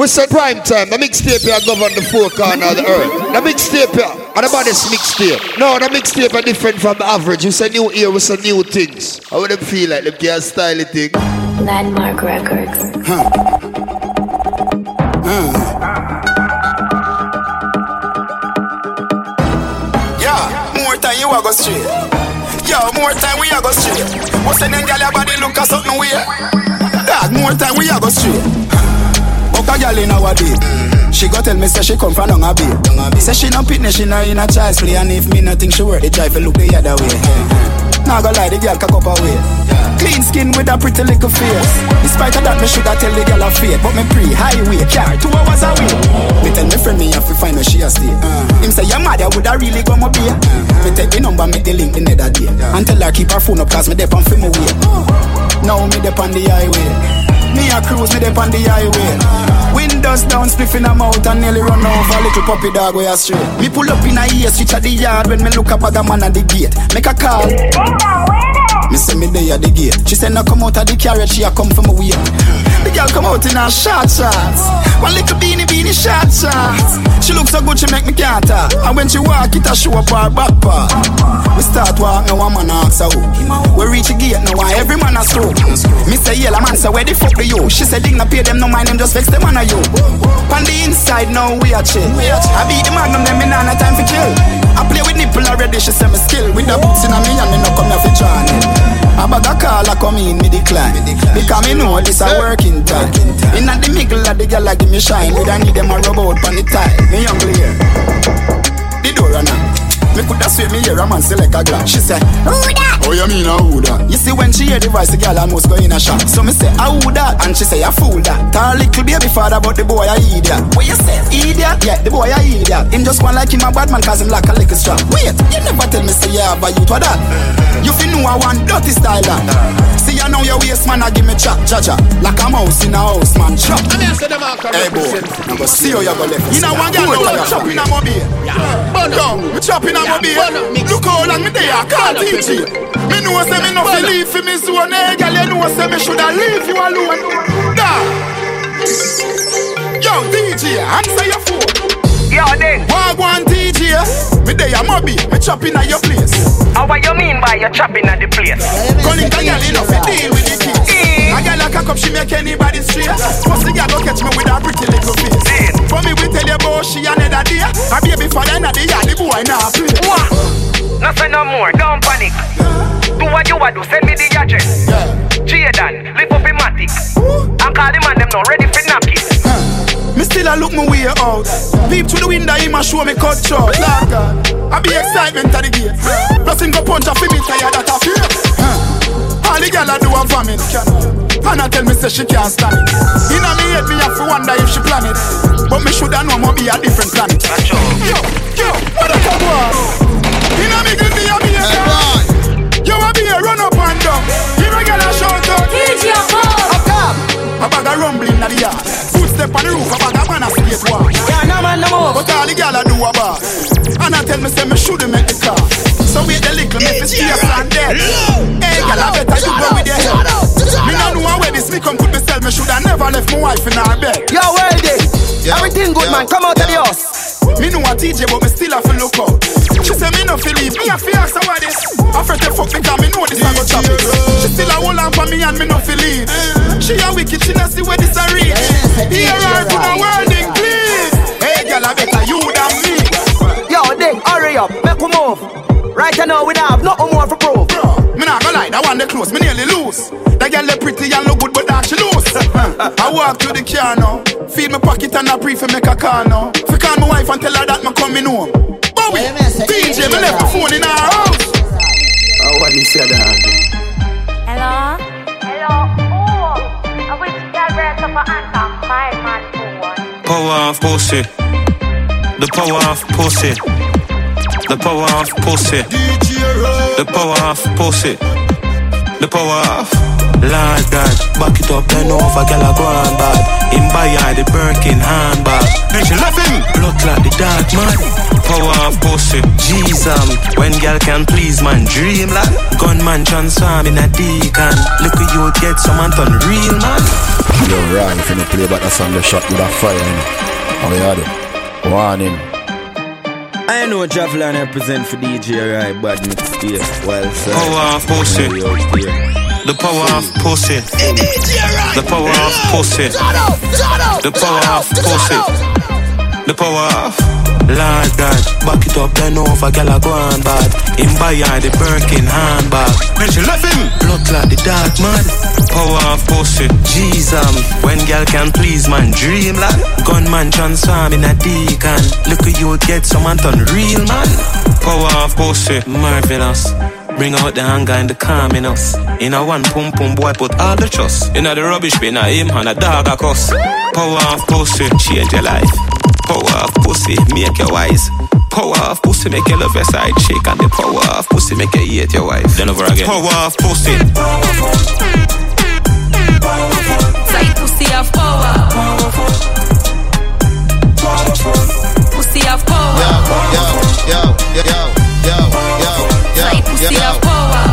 We said prime time. The mixtape here govern the four corner of the earth. The mixtape here, and the baddest mixtape. No, the mixtape are different from the average. We say new year, we say new things. How would them feel like? Them can style it thing. Landmark Records. Huh. Huh. Yeah, more time you are go straight. Yo, more time we are go straight. What's the name, girl? Your body look a something weird. Dog, more time we are go straight. A gal in our day. She go tell me say she come from a bay. Say she no pitness, she no in a child's play, and if me nothing she worth, the drive look the other way. Now go lie, the girl cock up away. Clean skin with a pretty little face. Despite of that, me shoulda tell the girl a fate, but me pre highway car two hours away. Me tell me friend me have to find where she a stay. Him say your mother woulda really go my beer. Me take the number, make the link the nether day, and tell her keep her phone up 'cause me dep on film away. Now me dep on the highway. Me a cruise, me dep on the highway. Windows down, spliffing a mouth and nearly run over a little puppy dog way astray. Me pull up in a ear switch at the yard when me look up at the man at the gate. Make a call. Me say me there at the gate. She said no come out of the carriage, she a come from a way. The girl come out in her short shorts. One little beanie beanie short shorts. She look so good, she make me can't talk. And when she walk, it a show up her back part. We start walk, now one man ask her. We reach the gate, now every man a screw. Me say yeah, man say where the fuck the you? She said ding not pay them, no mind them, just vex them on a you. On the inside, now we are chill. I beat the magnum, them me nah no time for chill. I play with nipple already, she say me skill. With the boots in a me and me no come here for trying a bag of call I come in, me decline. Because me know this a working time. Inna the middle of the girl I give me shine. We don't need them a rub out on the tie. Me young here. The door now. Me coulda swear me hear a man select a glass. She say, Who that? Oh, you mean a who that? You see when she hear the voice, the girl almost go in a shock. So me say, a who that? And she say, a fool that. Tell little baby father, but the boy a idiot. What you say? Idiot? Yeah, the boy a idiot. Him just one like him a bad man cause him like a liquor strap. Wait, you never tell me say yeah, but you to that. You feel know I want dirty style that. See I know your waist man, I give me chat, cha Like a mouse in a house, man, chop. Hey boy, I'm gonna see how you go left. You know one girl, no, chop in a mobile. Burn down, we chop in a mobile. Look how long me there, I can't teach you. Me know say me no feel leave for me zone, eh, girl. You know say me shoulda leave you alone. Nah. Yo, DJ, answer your phone. Yo, then. Wagwan DJ. Me there, a mobby. Me chopping at your place. How what you mean by you chopping at the place? Calling a girl enough to deal with the kids. A girl a cock up, she make anybody straight. The girl go catch me with her pretty little face. For me, we tell you about she another day. A baby father in the yard, the boy now play. What? No say no more, don't panic. Do what you want to send me the address. Jaden, live up in Matic. And call the man, them not ready for it. Me still a look my way out. Peep through the window, him a show me cut short. God, I be excitement at the gate. Plus him go punch a fi me tired that a fear. All the gyal a do a vomit. And I tell me say she can't stand it. Inna me head me have to wonder if she plan it. But me shoulda know mo be a different planet. Yo, yo, what a come on. Inna me give me a be a Yo, I be a run up and down. Here a gyal a shout out. A bag a rumbling in the yard. Footstep on the roof, a bag a man a skate walk. Yeah, no man, no more. But all the gyal a do a bar. And I tell me say me shoulda make the car. So wait the little me fi stay and dead. Hey, gyal, I better you go with your head. Me no know where this me come put myself. Me shoulda never left my wife in her bed. Yo, where it is? Everything good, man. Come out of the house. Me know a DJ, but me still have to look out. She say me no feel leave. Me a fi ask her this. I fret to fuck me 'cause me know this a go chop it. She still a hold on for me and me no feel leave. She a wicked, she no see where this a reach. Hear her put a wording, please. Hey, girl, I better you than me. Yo, Dick, hurry up. Make we move. Right now, we don't have nothing more for proof. Me not gonna lie, that one they close, me nearly lose. That girl they pretty and look good, but that she lose. I walk to the car now, feed my pocket and I pre for make a call now. Fi call my wife and tell her that me coming home. Bowie, DJ, me left my phone in her house. Oh, what he said that? Hello? Hello, oh, I wish y'all were to for answer my man phone. Power off pussy. The power off pussy. The power off pussy. The power off pussy. The power off. Large dodge, back it up, bend over, girl, I go on bad. Him buy her the Birkin handbag. Then she left him. Blood clot the dark man. Power of pussy. Jeez, um, when girl can please man, dream like gunman transform in a deacon. Look at you get someone turn real man. Yo, Ryan, if you don't play back the song, the shot with a fire in it. How you had it? Warning. I know Javelin represent for DJ Right Bad Mix here. Well, sir. Power of pussy. Hey, out here. The power of pussy. The power of pussy. The power of pussy. The power of Lord God, back it up, then over, girl a go on bad. Him buy her the Birkin handbag. Then she left him. Blood clot the dark man. Power of pussy. Jeez, um, when girl can please man, dream like gunman transform in a deacon. Look at you get someone turn real man. Power of pussy, marvelous. Bring out the anger and the calm in us. In a one pum pum boy put all the trust. In a the rubbish bin a him and a dog a cuss. Power of pussy, change your life. Power of pussy, make you wise. Power of pussy, make you love your side chick. And the power of pussy, make you hate your wife. Then over again. Power of pussy. Say pussy of power. Pussy of power. Yo, yo, yo, yo, yo, yo, Say yo, pussy yo, of power.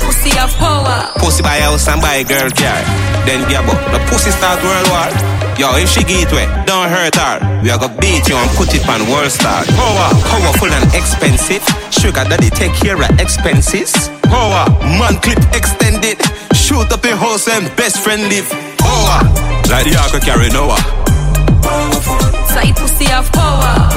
Pussy of power. Pussy buy house and buy girl car. Then give up. The pussy start world war. Yo, if she get wet, don't hurt her. We are gonna beat you and put it on world star. Power, powerful and expensive. Sugar daddy take care of expenses. Power, man clip extended. Shoot up a house and best friend live. Power, like the ark carry Noah. Say pussy of power.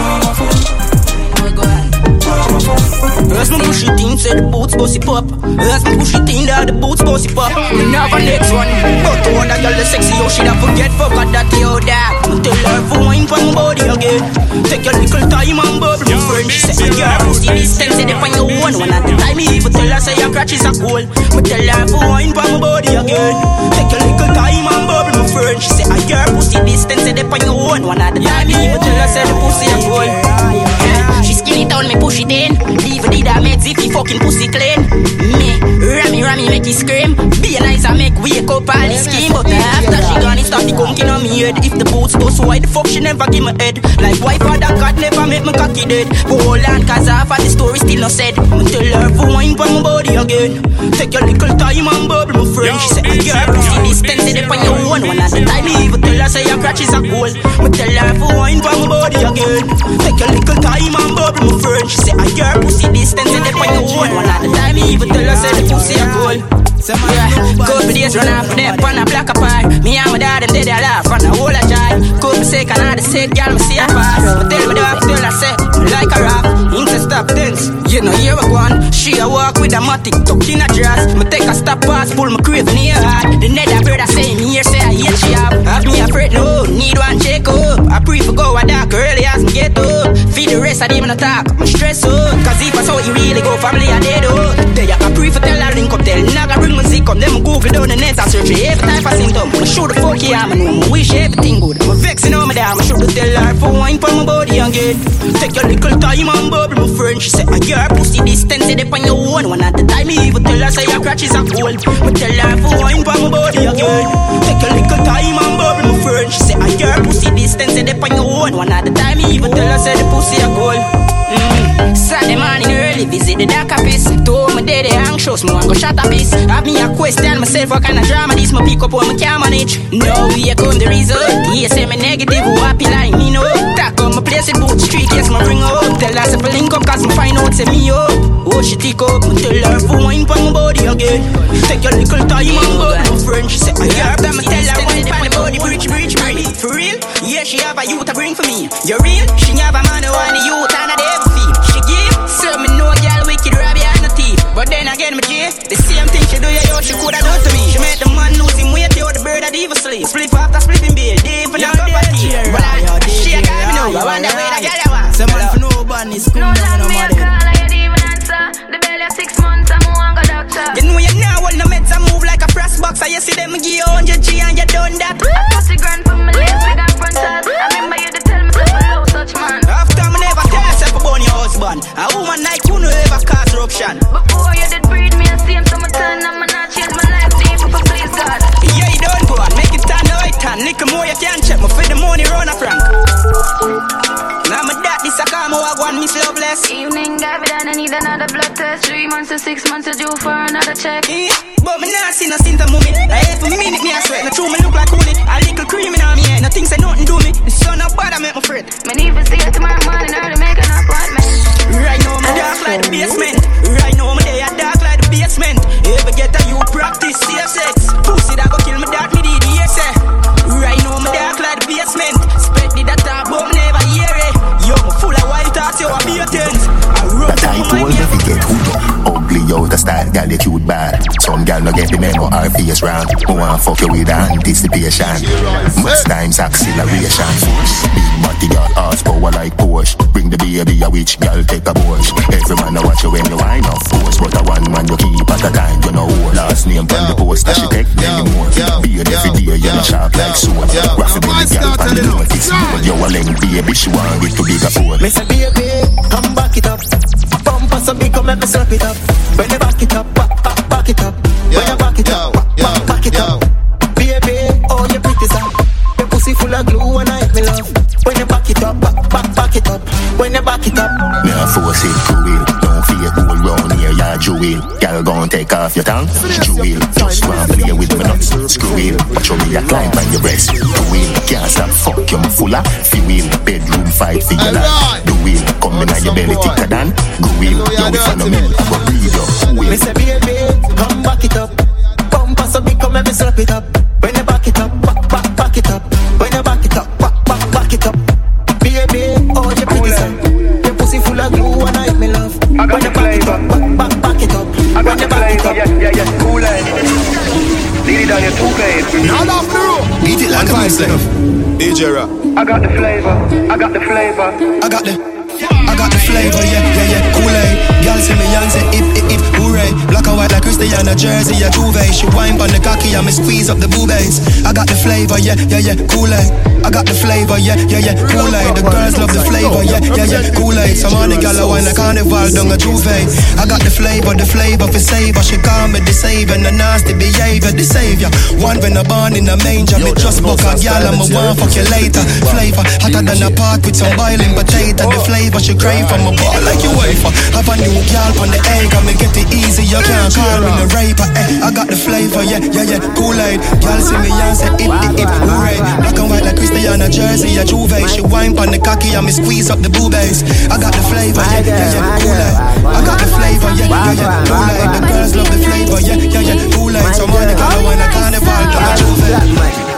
As me push it in, say the boots bossy pop. As me push it in, that the boots bossy pop. Me never next one. But to one that girl the sexy, oh she da forget fuck forgot that yo that. Me tell her for wine for my body again. Take your little time and bubble, my friend. She say, girl, pussy distance, say they find your one. One at the time, me even tell her say your crotch is a goal. Me tell her for wine for my body again. Take your little time and my friend. She say, girl, pussy distance, say they find your one. One at the time, me even tell her say the pussy a goal. Yeah, she skinny down, me push it in. Leave the damage if he fucking pussy clean. Me, rammy, rammy, make it scream. Be nice and make wake up all the scheme. But after she gone, it start to conking on me head. If the boots go so why the fuck she never give me head? Like why father God never make me cocky dead? But hold on, cause half of the story still not said. Me tell her for wine for my body again. Take your little time and bubble, my friend. She say, girl, pussy distance, they find your one. One at the time, me even tell her say your crotch is a goal. Me tell her for wine for my body again. Take your little and bubble, my friend. She say, I girl, pussy distance, say they find your one. One at the time, me even tell her say the pussy a goal. Yeah, couple days run off there, on a black apart. Me and my dad, them dead, they laugh on a whole of joy. Couple second, I the sick, girl, me see a pass. But tell me half, tell her, say, like a rap. Into stop dance, you know, here we go on. She a walk with a matic, tuck in a dress. Me take a stop pass, pull my craving here hard. The nether brother say me here, say I hate she up. Have me afraid, no, need one check up. I pray for go a dark early as me get up. Feed the rest of them in attack, me stress up. Cause if I saw you really go, family I dead up. They I pray for tell her link up, tell naga bring me sick up. Them Google down the net and search for every type of symptom. Me show the fuck yeah, me know me wish everything good. Me vexing on me down, me should tell her for wine for my body again. Take your little time and bubble, my friend. She say, I your pussy distance, they on your own. One at the time, me even tell her say your crotch is a gold. Me tell her for wine for my body again. Take a little time and bubble, my friend. She say, I your pussy distance, they on your own. One at the time, me even tell her say the pussy a gold. Mm. Saturday morning early, visit the dark. Told me they they anxious, want go shot a piece. Have me a question myself, what kind of drama this? Me pick up what me can manage. No, here come the result. He say me negative, who happy like me no. Tack on my place it boot street, yes me bring up. Tell her I link up, cause me find out say me up. Oh she tick up, me tell her for wine for my body again. Take your little time and go, my friend. She say I hear them, me tell her wine for the body, bridge, bridge, bridge. For real? Yeah, she have a youth to bring for me. You real? She have a man who want the youth and a devil she do, yeah, coulda done to me. She made the man lose him weight, yo, the bird that even sleep. Split after splitting bill, day for the cup of tea. But I, she a got me now, I wonder where the girl you want. Some man for no badness, come No down on me a my call, I ain't even answer. The belly of six months, I'm one go doctor. You know you now hold no meds and move like a frost box. I you see them give you 100 G and you done that. I put the grand for my legs, big and frontal. I remember you to tell me to follow such man. After me never tell yourself about your husband. A woman like you no ever cause eruption. Before you did breed me, I see him, so me turn, I'm not you can't check me for the money run a frank. Now my dad this a call me wagwan miss loveless. Evening, got me down, I need another blood test. Three months to six months to do for another check. Eh, But me nah see no symptom of me. I hate for me minute me I sweat. No true me look like coolie. A little cream in on me head. Nothing say nothing do me. The sun up bad I make my friend. Me need to stay up tomorrow morning early, bad Some gal no get the memo, her face round Who want fuck you with anticipation? Much times acceleration. Big body gal, horsepower like Porsche. Bring the baby a witch gal, take a Porsche Every man know watch you when you wind up force But a one man you keep at a time, you know Last name from the post, that she take many more. Beard every day, you know sharp like sword. Raffy belly gal from the notice. But you a leng baby, she want it to be a phone Me say baby, come back it up. Bumper so big, come let me slap it up. When you back it up, back, back, back it up. Back it up, back, back it up. Baby, oh you pretty son. Your pussy full of glue and I hate me love. When you back it up, back, back, back it up. When you back it up. Me a force it, cruel Don't fear all round here, ya jewel Girl gon' take off your tongue. Jewel, just wanna play with me nuts. Screw show me a climb on your breast. Jewel, can't stop, fuck you, full of Fuel, bedroom fight for your life. Do wheel, come in on your belly thicker than Go Gruel, yo, I know me, I go breathe you Me say baby, come back it up. Bumper so big, come let me slap it up. When you back it up, back, back, back it up. When you back it up, back, back, back it up. Baby, oh you pretty son. Your pussy full of glue and I hate me love. I got when the you back it flavor. up, back, back, back it up. I got when the you back it flavor, up. yeah, yeah, yeah, cool it. Lead it down your two plate. Now off the road. Beat it like a Muslim. DJ Rock. I got the flavor, I got the flavor. I got the, I got the flavor, yeah, yeah, yeah. Kool-Aid. Girl see me and say if, if, if, hooray. Black and white like Cristiano Jersey, a Juve. She wine on the cocky and me squeeze up the boobies. I got the flavor, yeah, yeah, yeah. Kool-Aid. I got the flavor, yeah, yeah, yeah. Kool-Aid. The girls love the flavor, yeah, yeah, yeah. Kool-Aid. Some of the gal a wine like carnival down a Juve. I got the flavor, the flavor for savor. She call me the savior, the nasty behavior, the savior. One when I born in a manger, me just book a gal and me want fuck you later. Flavor hotter than a pot with some boiling potato. The flavor she crave from a ball like you wafer. Have a new gal on the egg, and me get it easy. You can't call me the raper. Eh, I got the flavor, yeah, yeah, yeah. Kool-Aid. Gal see me and say if, if, if, hooray. Black and white like Cristiano Jersey, a Juve. She wine on the cocky and me squeeze up the boobies. I got the flavor, yeah, yeah, yeah. Kool-Aid. I got the flavor, yeah, yeah, yeah. Kool-Aid. The girls love the flavor, yeah, yeah, yeah. Kool-Aid. Some of the gal a wine like carnival, down a Juve.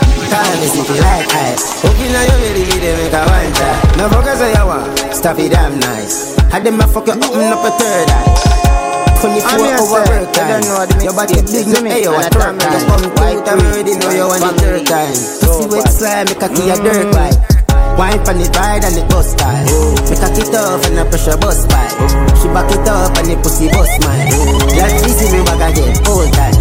If like ice. Hooking on your belly, they make a one time. No focus on your one. Stuff it damn nice. Had them a fuck you open up a third eye. 24 hour work time. Your body big, no hey, a twerk time. You come two time already, know you want the third time. Pussy wet slime, make a key a dirt mm. bike. Wine from the ride and the bus style. Make a kick off and a pressure bus pipe. She back it up and the pussy bus mine. Like easy me back again, full time.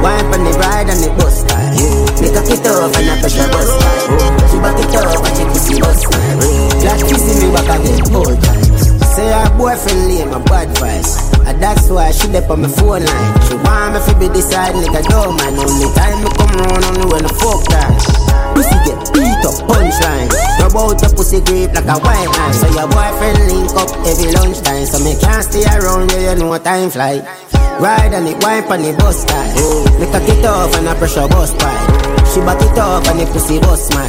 Wine from the ride and the bus style. Make a kick off and a pressure bus pipe. She back it up and the pussy bus mine. Like easy me back again, full time. Say her boyfriend lame, a bad vibes. And that's why she dep on my phone line. She want me to be decide like a dumb man. Only time me come round, only when the fuck time. Pussy get beat up, punchline. Rub out your pussy grip like a white line. So your boyfriend link up every lunchtime. So me can't stay around where you know time fly. Ride on it, wipe on the bus style. Make a kick off and a pressure bus pipe. She back it up and the pussy bus smile.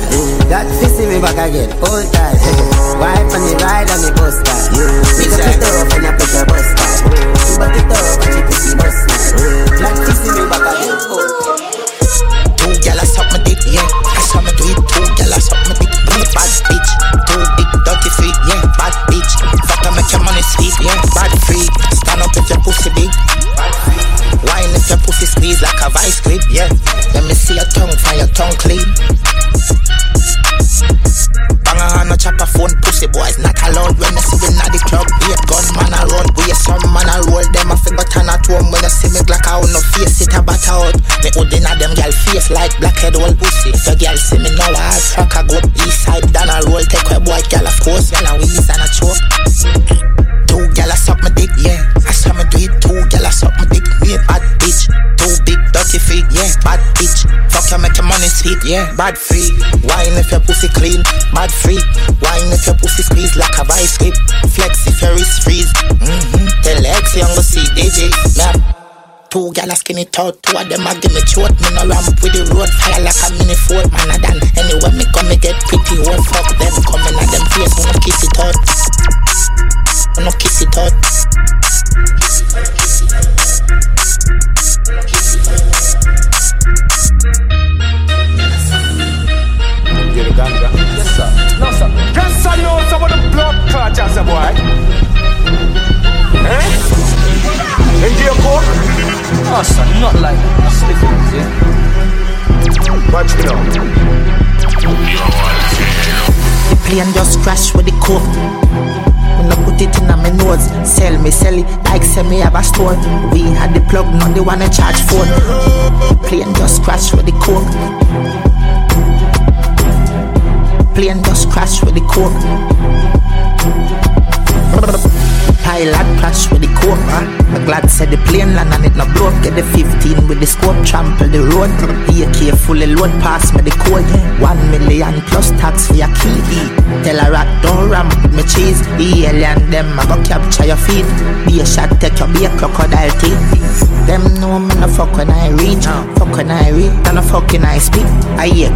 That fissy me back again, all time. Wipe on the ride on the bus style. Make a kick off and a pressure bus style. Up and the pussy yeah. Bad bitch. Two big dirty feet, yeah. Bad bitch. Fuck make your money sweet, yeah. Bad free. Stand up if your pussy big. Wine if your pussy squeeze like a vice grip, yeah. Let me see your tongue, find your tongue clean. No chopper phone, pussy boys not allowed when you see we at the club. Be a gunman a run, we a some man a roll them a figure turn at home when you see me black out no face it a bat out. Me hood inna them gal face like blackhead old pussy. If your see me now I truck a go east side down a roll take a boy gal of course gal a wheeze and a choke. Yeah, bad free. Wine if your pussy clean. Bad free. Wine if your pussy squeeze like a vice grip. Flex if your wrist freeze. Mm-hmm. Tell X young go see DJ. Yeah. Two gyal a skinny tall, two of them a give me throat. Me no ramp with the road, fire like a mini Ford. Man a done. Anyway me come me get pretty old. Fuck them, coming at them face, wanna kiss it out. Wanna kiss it out. A boy. Eh? In? Oh, sir, not like slippers, yeah? Watch me now. The plane just crash with the coke. When I put it in my nose, sell me, sell it like say me have a store. We had the plug, now they wanna charge phone. The plane just crash with the coke. Plane just crash with the coke. Pilot crash with the. Huh? I'm glad said the plane land and it not broke. Get the 15 with the scope, trample the road. AK fully load pass me the code. One million plus tax for your key. Tell a rat don't ram with me cheese. The alien them I go capture your feet. Be a shot take your be a crocodile teeth. Them know me no fuck when I reach. Fuck when I reach, and no fucking I speak. I hear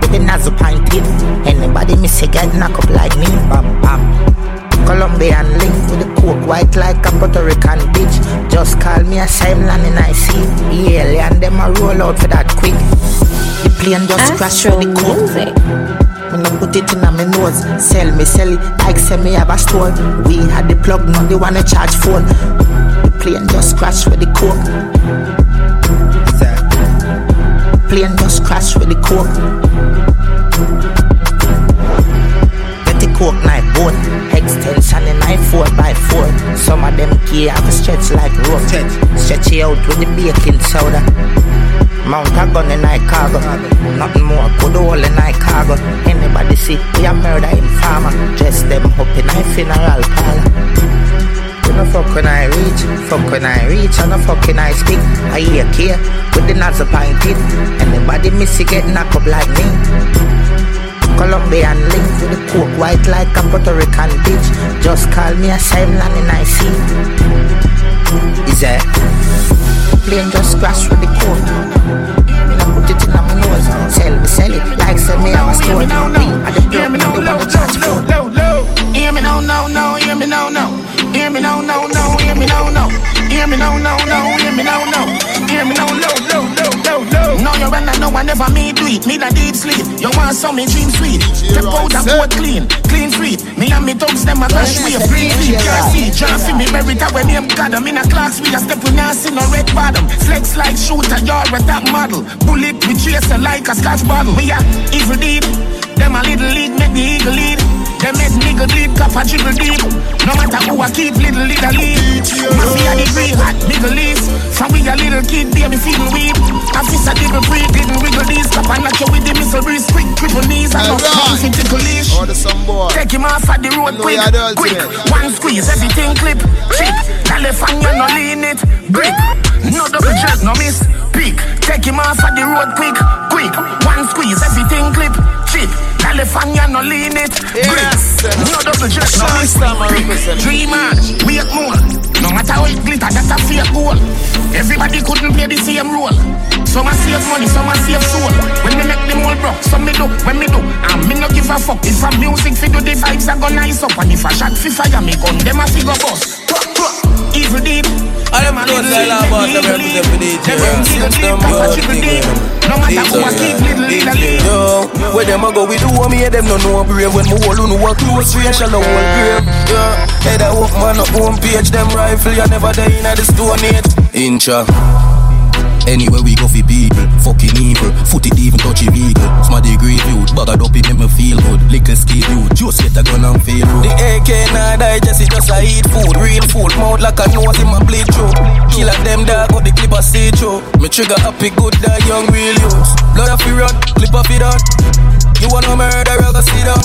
with the nozzle pint tip. Anybody miss a get knock up like me. Bam bam. Colombian link with the coke white like a Puerto Rican bitch. Just call me a same land in I see. The alien them a roll out for that quick. The plane just crash with the coke. When I put it in my nose, sell me, sell it like say me have a store. We had the plug, now they wanna charge phone. The plane just crash with the coke. Plane just crash with the coke. Get the coke knife boat. Extension in knife four by four. Some of them key have a stretch like rope. Stretch it out with the baking soda. Mount a gun in I cargo. Nothing more could hold in I cargo. Anybody see we a murder in farmer Dress them up in I funeral parlor. You know fuck when I reach, fuck when I reach, and no fuck when I speak. I hear care with the nozzle pointed. Anybody miss it get knock up like me. Colombian link with the coke white like a Puerto Rican bitch. Just call me a same land in I see. Is that? Plane just crash with the coke. And I put it in my nose. Sell me, sell it like sell me have a store. Me at the Hear me now, low, low, low, low. Hear me now, no, no, hear me now, no. Hear me now, no, no, hear me now, no. Hear me now, no, no, hear me now, no. Hear me now, low, you run, I know I never me do it. Me the deep sleep. You want some me dream sweet. Step out and boat clean, clean free. Me and me thugs them a crash we a green feet. Can't see, can't see me merit a when name God. I'm in a class we a step with see no red bottom. Flex like shooter, you're a top model. Bullet we chase like a scotch bottle. We a evil deep. Them a little lead, make the eagle lead. Them make nigga bleed, cup a jiggle deep. No matter who I keep, little little lead. Mafia the green hot, nigga leaves. From we a little kid, baby feel weep. Officer didn't breathe, didn't wiggle these. Cup and knock you with the breeze. Quick, triple knees, I know nothing tickle leash. Take him off at the road quick, quick. One squeeze, everything clip, chip. California no lean it, grip. No double jerk, no miss, peak. Take him off at the road quick, quick. One squeeze, everything clip, chip. California no lean it, grip. No double jerk, no miss, peak. Dream on, wait more. No matter how it glitter, that's a fake goal. Everybody couldn't play the same role. Some a save money, some a save soul. When me make them all broke, some me do, when me do. And me no give a fuck if a music fi do the vibes I go nice up. And if a shot fi fire me gun, them a fi go bust. Evil deep. I them know the law about them represent for DJ. Them good thing. No matter who I keep little little lead. Yo, where them a go we do what me hear them no know brave when me hold on walk close range and the whole grave. Yeah, head a walk man up home page them rifle you never die in the stone age. Incha. Anywhere we go for people, fucking evil. Foot it even touch illegal. Smaddy grave youth, bagged up it make me feel good. Liquor skill youth, just get a gun and feel good. The AK nah die, just it just a eat food. Real food, mouth like a nose in my bleed through. Kill at them dog, got the clip a see through. Me trigger happy good, die young real youth. Blood off it run, clip off it out. You wanna murder, I go sit down.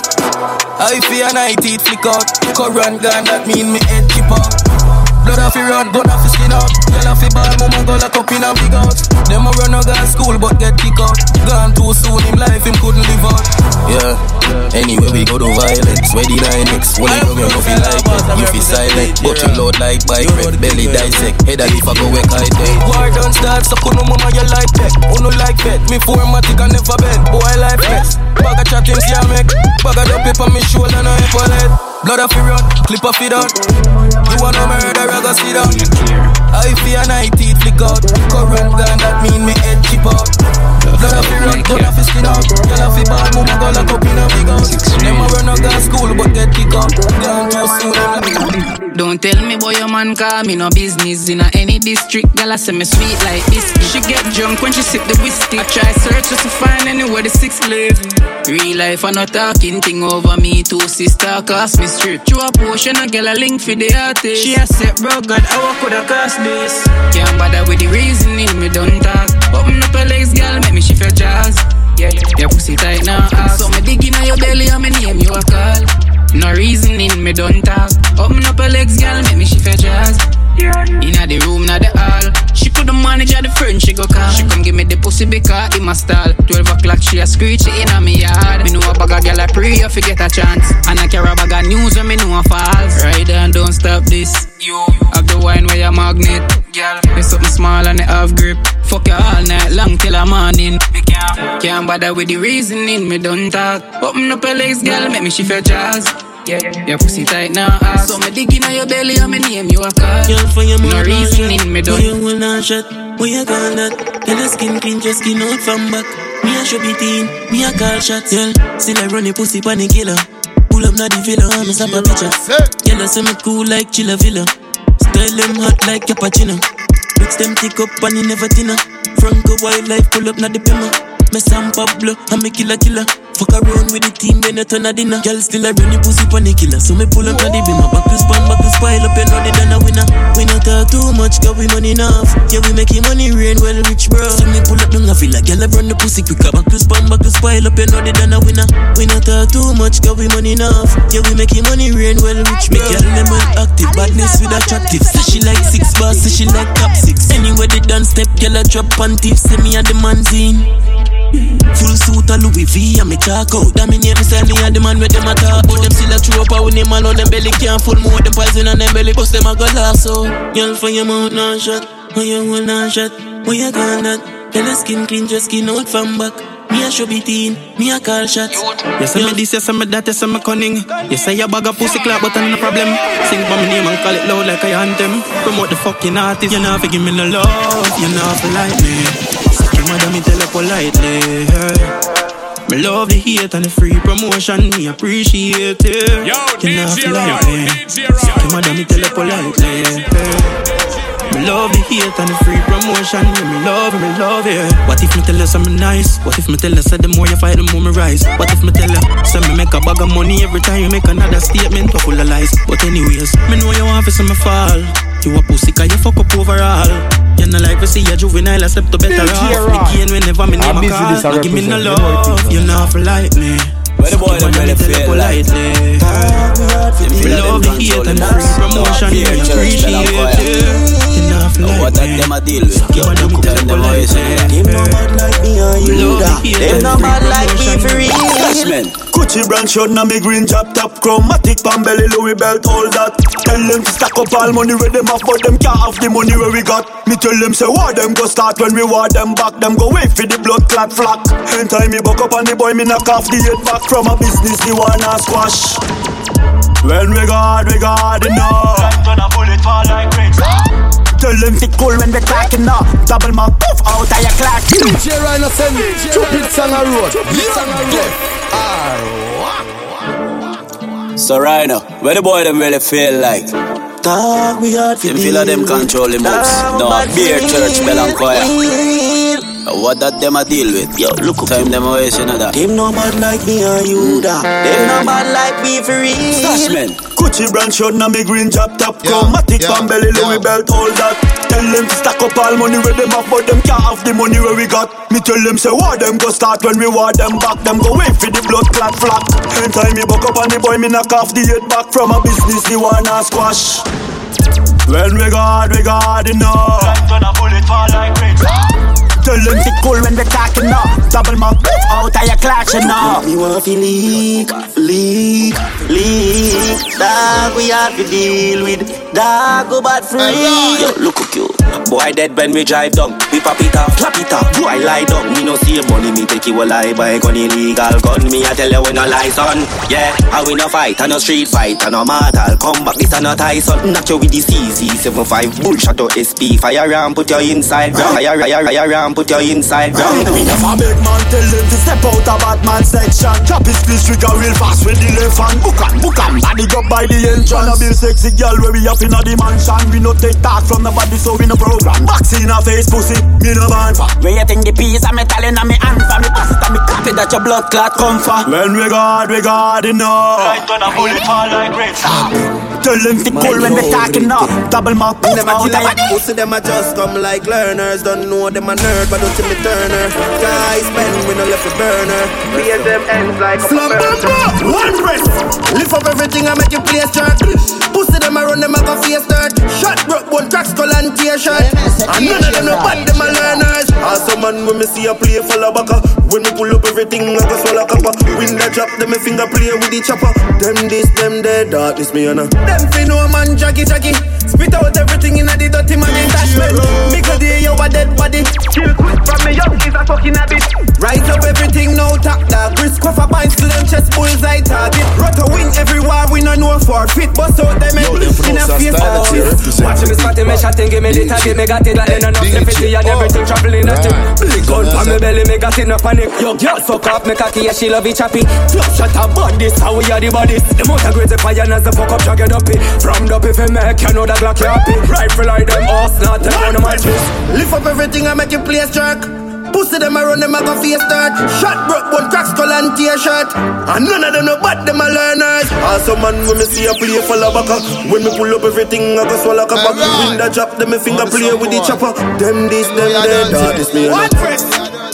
I fear night teeth flick out. Current gun, that mean me head chip out. Blood off run, gun off skin out. Girl off ball, mama go lock up in a big house. Them a run a girl school but get kicked out. Gone too soon, him life him couldn't live out. Yeah. Anyway we go to violence. Where the nine X? When you you feel like it. You feel silent, but you load like bike. Red belly dissect. Head a if I go where kite day. War don't start, so no mama you like that. No like that. Me formatic I never bend. Boy life next. Bag of chatting, see I make. Bag of the paper me shoulder no epaulet. Blood off run, clip off it on. You wanna murder, I go sit down. I feel night teeth flick out. Current gun that mean me head chip out. Blood off run, gun off skin out. Girl off ball, mama go lock up in a big house. Them a run a gun school but get kick out. Gone too soon. Don't tell me boy your man call me no business in a any district. Girl I say me sweet like this. She get drunk when she sip the whiskey. I try search just to find anywhere the six live. Real life I not talking thing over me. Two sister cost me strip. You a potion a girl a link for the artist. She a set bro God how I coulda cost this. Can't bother with the reasoning me don't talk. Open up your legs girl make me shift your jaws. Yeah, your pussy tight now. So me dig inna your belly and me name you a call. No reasoning, me don't talk. Open up her legs, girl, make me shift her jaws. Inna the room, not the hall. She couldn't manage at the friend, she go call. She come give me the pussy because in my stall. Twelve o'clock, she a screech inna me yard. Me know a bag of girl I pray if you get a chance. And I carry a bag of news when me know a falls. Ride and don't stop this. You have the wine where your magnet, girl. Me something small and it have grip. Fuck you all night long till the morning. Me can't, can't bother with the reasoning, me don't talk. Open up her legs, girl, make me shift her jaws. Yeah, your pussy tight now, ass. So me dig inna your belly and me name you a call. Girl, for your no mouth, reasoning, me Where don't. you will not shut, where you call that? Tell your skin clean, just skin out from back. Me a show be teen, me a call shots. Girl, still I run the pussy pon the killer. Pull up na the villa, I'm a snap a picture. Girl, I say me cool like chilla villa. Style them hot like cappuccino. Mix them thick up and you never thinner. Franco wildlife pull up na the bimmer. Me San Pablo, I'm a killer killer. Fuck around with the team, then you turn a dinner. Girl still a run pussy pon the killer. So me pull up na the bimmer. Back to span, back to pile up, you know they done a winner. We not talk too much, cause we money enough. Yeah, we making money rain well rich, bro. So me pull up down a villa. Girl, I run the pussy quicker. Back to span, back to pile up, you know they done a winner. We not talk too much, cause we money enough. Yeah, we making money rain well rich, bro. Me girl, them well active, badness with attractive. Say she like six bars, say she like top six. Anywhere they done step, girl, I drop panties. Say me and the man's in. Full suit of Louis V and me talk out Dominate me say me and the man with them a talk But them still a true up when them man on them belly can't full more Them poison on them belly bust them a go laugh so Girl for your mouth non shot When you hold non shot When you call that Tell your skin clean just skin out from back me a show be teen, me a call shots. Say me this, say me that, you say me cunning. You say you bag a pussy clap, but I'm no problem. Sing for me name and call it loud like I anthem. Promote the fucking artist, you know fi give me no love, you're know fi like me. Mother, me tell her politely. Hey. Me love the hate and the free promotion, me appreciate it. Yo, you know fi like me. Suck your mother, me tell her politely. Hey. Me love the hate and the free promotion. Yeah, me love it, me love it. What if me tell her something nice? What if me tell her say the more you fight, the more me rise? What if me tell her say me make a bag of money every time you make another statement full of lies? But anyways, me know you want to see me fall. You a pussy 'cause you fuck up overall. You know like to see a juvenile, I step to better off. Me gain whenever me name a call. Give me no love, you know for like me. Where the boy them really feel like? Me love the hate and the free promotion, me appreciate it. You know for like What that them a deal with? Yo, look tell them how you say Them no bad like me and you da. Them no bad like me for real. Dutchman. Gucci brand shirt na me green drop top. Chromatic pan belly Louis belt all that. Tell them to stack up all money where them have But them can't have the money where we got. Me tell them say war them go start When we war them back? Them go wait for the blood clot flock. Anytime me buck up on the boy Me knock off the head back From a business the wanna squash When we got we got enough Like gonna bullet fall like bricks Tell them sit cool when they cracking up Double my poof out of your clock DJ Rhino send stupid song a road. Song a road. So right now, where the boy them really feel like? Talk we hard for Them feel of them control the moves. No, beer church, bell and choir. What that them a deal with? Yo, look time them always you know that. Them no bad like me and you hmm. da. Them no bad like me for real. Stashman. Gucci brand shirt na me green drop top Chromatic pan belly Louis belt all that Tell them to stack up all money where them have But them can't have the money where we got Me tell them say war them go start When we war them back Them go wait for the blood clot flock Anytime me buck up on the boy Me knock off the head back From a business the one a squash When we got, we got enough. Like when a bullet fall like bricks. To cool when they talking up. Double my out of your clutch and up. Me want to leak, leak, leak. Dog, we have to deal with. Dog, go bad free. Yo, look at you. Boy dead when we drive down. We pop it off, clap it off. Boy lie down. Me no see money, me take you a lie by gun illegal gun. Me I tell you we no lie son. Yeah, I win a fight, and a street fight, and a mortal. Come back, this and a tie son. Knock you with the CZ75 bullshot or SP. Fire around, put your inside ground. Fire, fire, fire around, put your inside ground. We never big man tell them to step out of Batman section. Chop his please trigger real fast with the left hand. Book on, book on. Body up by the entrance. A bill sexy girl where we up in the mansion. We no take talk from the body so we no program. Vaccine a face pussy, me no born for. Where you think the piece of metal in me hand for me pass it and me copy that your blood clot come for. When we got, we got enough. Like when a bullet fall like bricks. Ah. Tell them to cool when they talking up. Double my poof Them a out kill pussy, them a just come like learners. Don't know them a nerd, but don't see me turner. Guys spend, we no left a burner. Be them ends like a Slum burner. One breath. Lift up everything I make you play shirt. Pussy them a run them a go face dirt. Shot broke one crack skull and tear shirt. And none of them no bad them a learners. As some man when me see a play full of baka. When me pull up everything I go swallow copper. When Window drop them me finger play with the chopper. Them this them dead dark this me and Them fi no man jaggy jaggy. Spit out everything in a the dirty man attachment. Mickle day you a dead body. Kill quick from me young is a fucking habit. Right up everything now top dog. Risk off a bicycle and chest bullseye target. Rotter win every war we no know forfeit. Bust out them head in a face. Watch me spotty, me shotting, give me the target, me got it like then enough sympathy and everything traveling at it. Big gun from me belly, me got it no panic. Yo, girl, suck off me cocky, yeah, she love it choppy. Flop shot a body, how we are the bodies. The motor grades the fire as the fuck up, up it. From the if you make, you know the Glock you happy. Rifle like them, horse, not one of my tricks. Lift up everything I make you play jerk. Pussy them a run them a go face dirt. Shot broke one crack skull and tear shirt. And none of them no bad them a learners. As some man when me see a play full of baka. When me pull up everything I go swallow a back. When Window drop them me finger play with the chopper. Them this them dead dog this me. One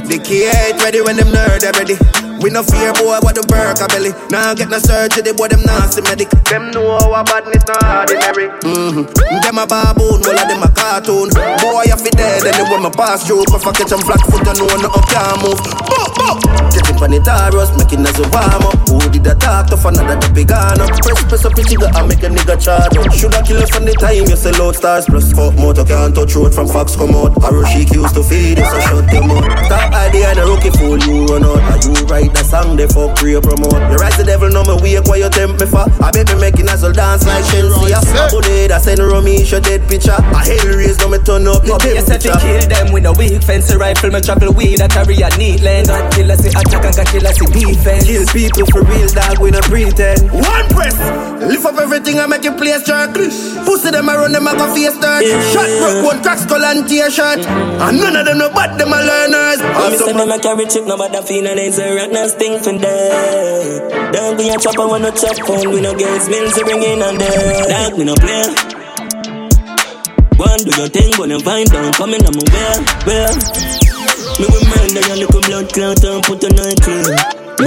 The key ain't ready when them nerd they ready. We no fear boy what them work a belly. Now get no surgery the boy them nasty medic. Them know our badness not ordinary. Mm-hmm. Them a baboon, all of them a cartoon. Boy I fi dead anyway my pass through. If I catch them flat foot, you know no can't move. Boop, boop. Get him on the taros, making us a warm up. Who did that talk tough another the big gun up? Press press up trigger and make a nigga charge up. Shoulda kill us from the time you sell out stars plus fuck motor can't touch road from Fox come out. Harushik used to feed us, so shut them out. Top idea and a rookie fool you run out. Are you write the song they fuck pre promote? You rise the devil know me wake why you tempt me for. I bet me making us all dance like Chelsea. Abonade I send Romy show dead picture. I hell raise no me turn up No a set to kill them with a weak fence rifle. Me travel weed that carry a neat lane. God kill us, attack and God kill us, defense. Kill people for real, dog, we no pretend. One press, lift up everything I make you place jerk. Pussy them a run them a go face dirt. Shot broke one crack skull and tear shirt. And none of them no bad, them a learners. And And me say some them I carry chip, no bother feel no stink for that. Dog, we a chopper, we no chop phone, we no girls, bills, we bring in and there. Dog, we no play. One do your thing, but then find down, coming on my well. Me with murder, your little blood clot and put a night clear.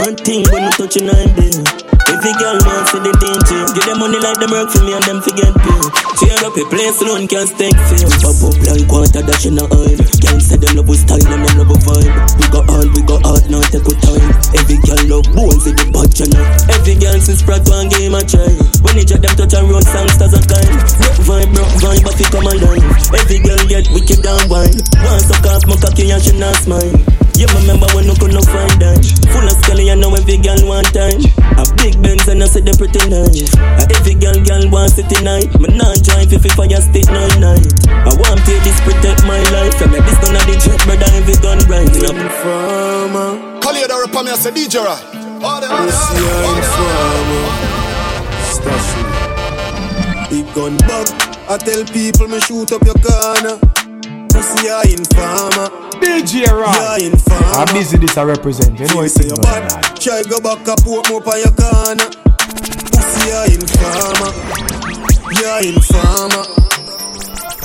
One thing, when you touch a nine bill. Every girl wants to the danger. Give them money like them work for me and them forget pay. Tear up a place alone can't stay fair. Pop up like water in the oil. Can't say them love with style and them love with vibe. We got hard, we got hard, now take our time. Every girl love bones with the bad channel. Every girl since Pratt one game a try. When they drop them touch and run songsters a kind. Rock vibe, rock vibe, but fi come alive. Every girl get wicked and wild. One suck off my cocky and she not smile. You remember when you could not find that. Full of skelly, you know every girl one time A big Benz and I say they pretty nice. A every girl, girl want city night. Me not drive if if I just stick nine night I want to this protect my life. And me this gonna the jet, brother, if it done right. Informer uh? Call you the rap me, I say DJ right. All the, all the, Pussy all and the, farmer Stash Big gun bug I tell people me shoot up your corner Pussy a informer DJ Rod. Yeah, informer I'm busy this I represent. You know it's say you bad Try go back a put more on your corner. Pussy a informer Yeah, informer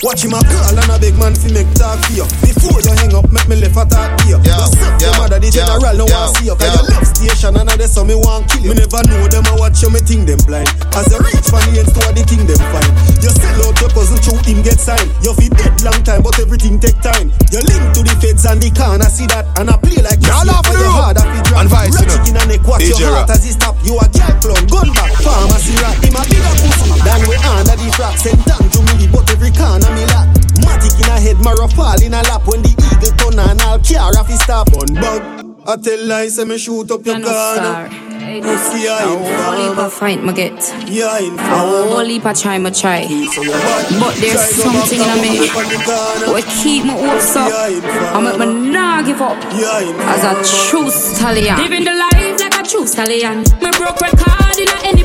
Watch him a call and a big man fi make talk for you. Before you hang up, make me left a talk to you. Yo, yo, your mother, the yo, general no yo, want see you. Cause yo. you love station and that's how me want kill you. Me never know them I watch you, me think them blind. As you reach for the end the thing them fine. You sell out your cousin, through him get signed. You fi dead long time, but everything take time. You link to the feds and the can, I see that. And I play like you Y'all see off it, the your road. hard, I fi drop. And vice, you Rat know. neck, watch DJ your heart as he stop. You a girl clown, gun back, pharmacy rat. Him a bigger pussy than we under the frack. Send down to me, but every corner me lock. Matic in a head, marrow fall in a lap. When the eagle turn and all car off his stop on bug. I tell lies, say me shoot up your You're no car. star. Pussy, I Whole heap of fight me get. Yeah, in A whole heap of try me try. But there's something in me we keep my hopes up. I make me not give up. As a true stallion. Living the life like a true stallion. Me broke record in a any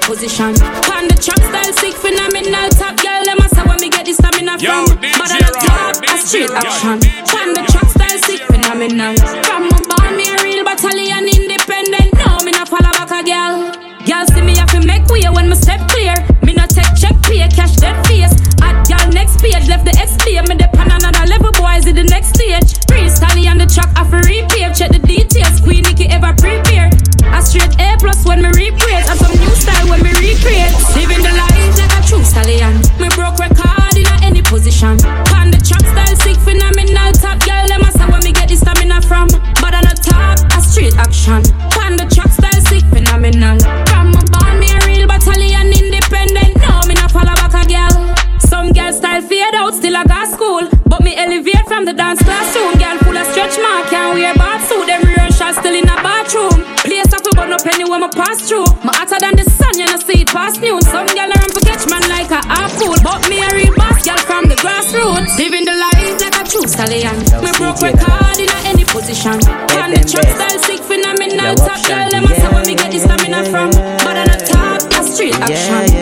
position. Pan the track style sick phenomenal top girl. Them say when me get this stamina from. But I Rock, talk a straight action. Pan the track style sick phenomenal. From my born me a real battalion independent. No, me not follow back a girl. Girl see me have to make way when my step clear. Me not take check pay cash dead face. At y'all next page left the explain me dep on another level boys in the next stage. Real Stanley on the track I for repave. Check the details. Queen Nikki ever prepare. A straight A plus when me rephrase. And some style when me recreate. Living the life like a true stallion. Me broke record in any position. Pan the track style sick phenomenal. Top girl them a say when me get this stamina from. But on the top a straight action. Pan the track style sick phenomenal. From my born me a real battalion independent. No me not follow back a girl. Some girl style fade out, still I got school. But me elevate from the dance classroom. Girl full of stretch mark, can't wear bath suit. Them shot still in a bathroom. Place off burn up anywhere me pass through. My hotter than past noon. Some girl run for catch man like a apple. But me a real boss girl from the grassroots. Living the life like a true stallion. Me broke record in a any position. On the track style sick phenomenal. Top girl, them a say when me get this stamina from. But on the top, a street action.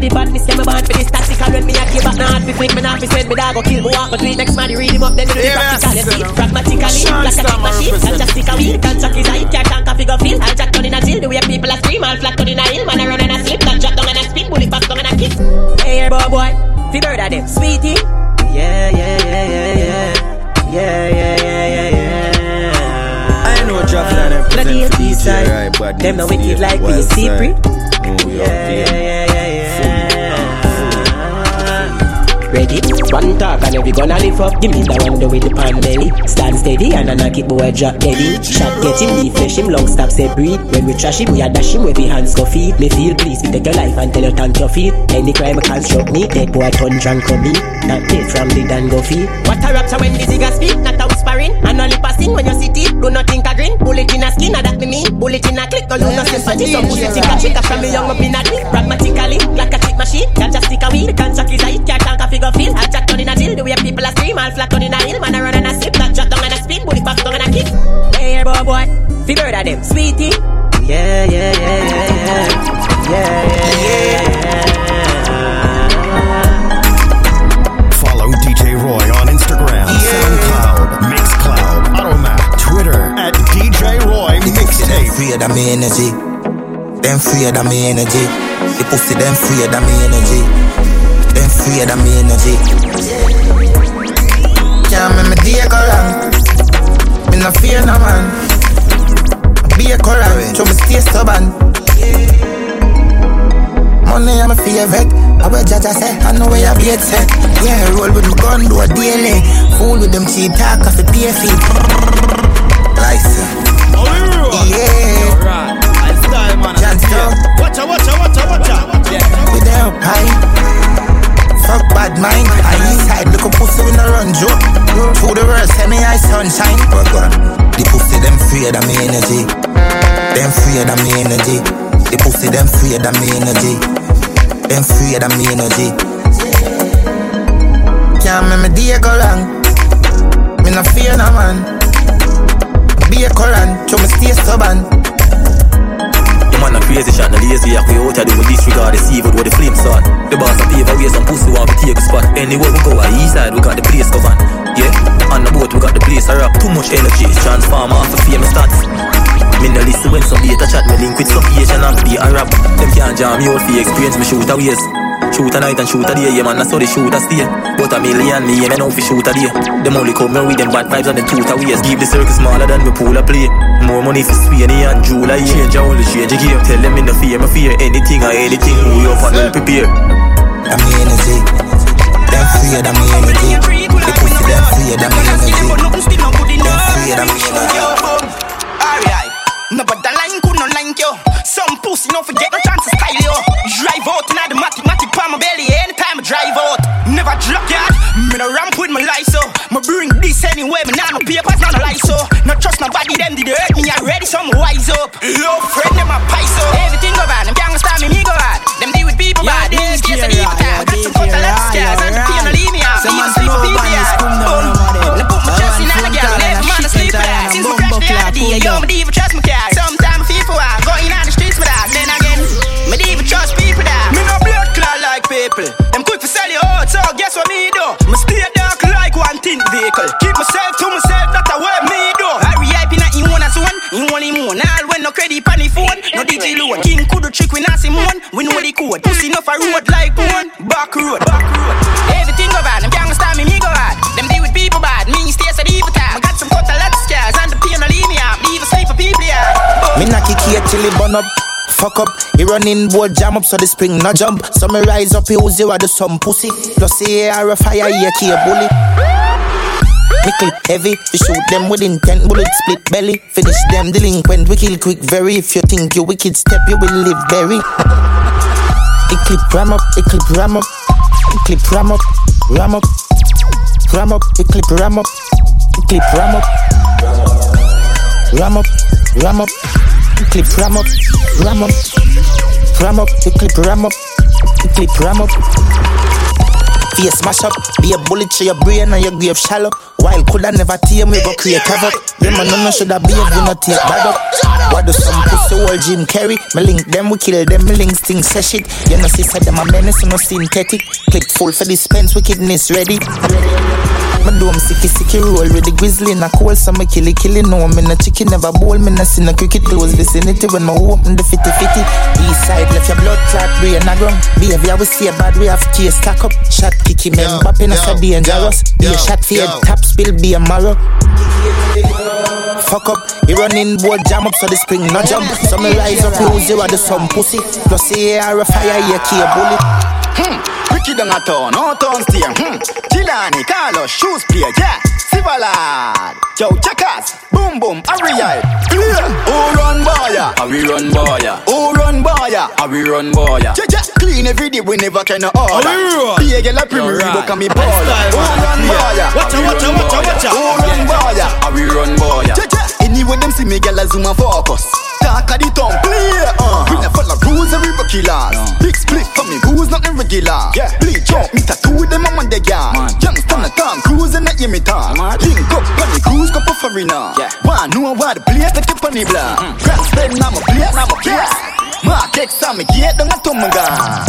Me no study bad, me say me born for this tactical. When me a give back, nah hard fi flick, me nah fi spend Me dog go kill, me walk, but tweet next man, you read him up Then you do the practical, Pragmatically, like a tick machine. Can't just stick a wheel, can't chuck his eye Can't can't figure feel, I'll jack down in a jail The way people a scream, I'll flat down in a hill. Man a run and a slip, that drop down and a spin Bullet pass down and a kick. Hey, boy, boy, fi bird of them, sweetie. Yeah, yeah, yeah, yeah, yeah Yeah, yeah, yeah, yeah, yeah I know Javelin Not uh, represent the for DJ side. right, but Them no wicked like we wild secret. side. New York, yeah. Ready? One talk and every gonna lift up. Give me the one with the pan belly. Stand steady and a knock it boy drop deady. Shot get him, deep flesh him, long stop say breathe. When we trash him, we a dash him with the hands go feet. Me feel please, we take your life and tell you thank your feet. Any crime construct me, dead boy turn drunk on me. Not dead from the dan go feet. What a rapture when the zigga speak, not a whispering. And only passing when you sit it, do not think a grin. Bullet in a skin, a that me mean. Bullet in a click, no lose no sympathy. Some pussy think a a from me young up in a dick. Pragmatically, like a trick machine. Can't just stick a wheel, can't chuck his eye, can't a figure feel. I jack down in a deal, the way people a scream, all flat down in a hill. Man a run and a slip, that drop down and a spin, bullet pass down and a kick. Hey, boy, boy, figure of them, sweetie. Yeah, yeah, yeah, yeah, yeah. Yeah, yeah, yeah, Afraid of me energy. Them afraid of me energy. The pussy them afraid of me energy. Them afraid of me energy. Can't make me day go wrong. Me no fear no man. Be a Quran, so me stay stubborn. Money I'm a favorite. I will judge I say, I know where I be set. Yeah, roll with my gun, do a daily. Fool with them cheap talk, off the pay fee. License. Yeah. Johnstone. Watch out, watch out, watch out, watch out. We there up high. Fuck bad mind. I east side, pussy in the run joke. Through the world, send me eye sunshine. The pussy them afraid of me energy. Them afraid of me energy. The pussy them afraid of me energy. Them afraid of me energy. Can't make me day go wrong. Me no fear no man. Be a Quran, so me stay stubborn. The man a crazy shot, no lazy yak We out here do we disregard the evil where the flames on The boss a pave away some pussy want to take a spot Anywhere we go, a east side we got the place covered Yeah, on the boat we got the place a rock Too much energy, transform off a famous stats Me when some data chat me link with some Asian and be Arab. Them can't jam me out for experience me shoot a ways. Shoot a night and shoot a day, yeah man, that's how they shoot a stay. But a million me, yeah, me know fi shoot a day. Them only come here with them bad vibes and them two ways. Keep the circle smaller than me pool a play. More money for Sweeney and July. Change a only change a game. Tell them in the fear, me fear anything or anything. Who you up and well prepare. I'm the energy. Them fear, I'm the energy. The pussy, them fear, I'm the energy. Them fear, I'm the energy. Alright, no but the line could not like you. Some pussy no forget no chance to style you. Drive out in the matic matic palm my belly anytime I drive out. Never drop yard. Me no ramp with my life so. Me bring this anyway. Me nah no papers, nah no lies so. No trust nobody. Them did hurt me already. So I'm wise up. Love friend them a pies so. Everything go bad. Them can't stop me. Me go bad. Them deal with people bad. Me scared of people bad. Got some cut a code. Pussy enough a road like one, back road, back road. Everything go bad, them can't stop me, me go bad. Them deal with people bad, me stay so deep time. I got some cut a lot of scars and the pain no leave me out. Leave a sleep for people, yeah. Me knock it here till it burn up. Fuck up, he running board jam up so the spring no jump. So me rise up, he zero do some pussy. Plus the air a fire, key a bully. Me clip heavy, we shoot them with intent, bullet split belly. Finish them delinquent, we kill quick very. If you think you wicked step, you will live very. It clip ram up, it clip ram up, it clip ram up, ram up, ram up, it clip ram up, it clip ram up, ram up, ram up, it clip ram up, ram up, ram up, it clip ram up, it clip ram up. Face smash up, be a bullet to your brain and your grave shallow. While coulda never tame, we go create havoc. Them man no shoulda be if we not take bad up. What do some pussy old Jim Carrey? Me link them, we kill them, me link sting say shit. You know see said them a menace, no synthetic. Click full for dispense, wickedness ready. Me do sicky sicky roll with the grizzly in a cold, so me kill it, kill it. No, me no chicken, never bowl, me no see no cricket close vicinity when me open the fitty fitty. East side left your blood clot, brain a ground. Behavior we see a bad, we have case stack up. Shot kicky, men bop in a dangerous. Be a shot for your top spill, be a marrow. Fuck up, he running board jam up so the spring not jump. So me rise up, lose you the some pussy. Plus the air a fire, yeah, key a bullet. Hmm, Ricky down a town, no town stay. Hmm, Chilani, Carlos, shoes play, yeah. Sivalad, yo, checkers, boom boom, Ariel, clear. Who run boya? How we run boya? Who run boya? How we run boya? Yeah, yeah, clean every day, we never can order. How we run? Be a girl a premier, book and me baller. Who run boya? Watcha, watcha, watcha, watcha. Who run boya? How we run boya? Yeah, yeah, anyway them see me, girl a zoom and focus. Talk of the town, play. Uh, we not follow rules and we rock killers. Big split for me, rules not irregular. Yeah, bleach up, me tattoo them I'm on the yard. Youngster na Tom Cruise and not hear me talk. Link up on the cruise, couple foreigner. Yeah, one know what the place that keep on the block. Grand spend, I'm a place, I'm a place. Mark X, I'm a gate, don't to my gun.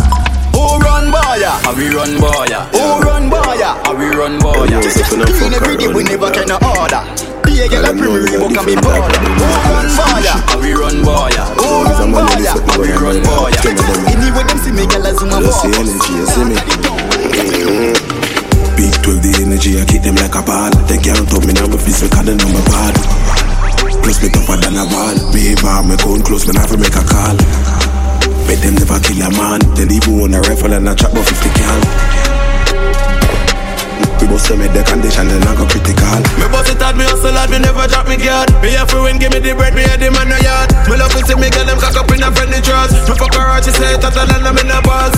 Who run boya? How we run boya? Who run boya? How we run boya? Just clean every day, we never can order. Be a girl a premier, book and me baller. Who run boya? How we run boya? Who run boya? How we run boya? Anyway, them see me, girl a zoom and Just the energy, you see me? Big 12 the energy, I keep them like a ball. They can't top me now, my fist, because the number bad. Plus me tougher than a wall. Me bar, me gun close, me never make a call. Bet them never kill a man. Then even want a rifle and a trap about 50 cal. We must say me the condition, then I go critical. Me boss it hard, me hustle hard, me never drop me guard. Me have free win, give me the bread, me a the man a yard. Me love to see me get them cock up in a friendly trust. Me fuck her out, she say tougher than them in a buzz.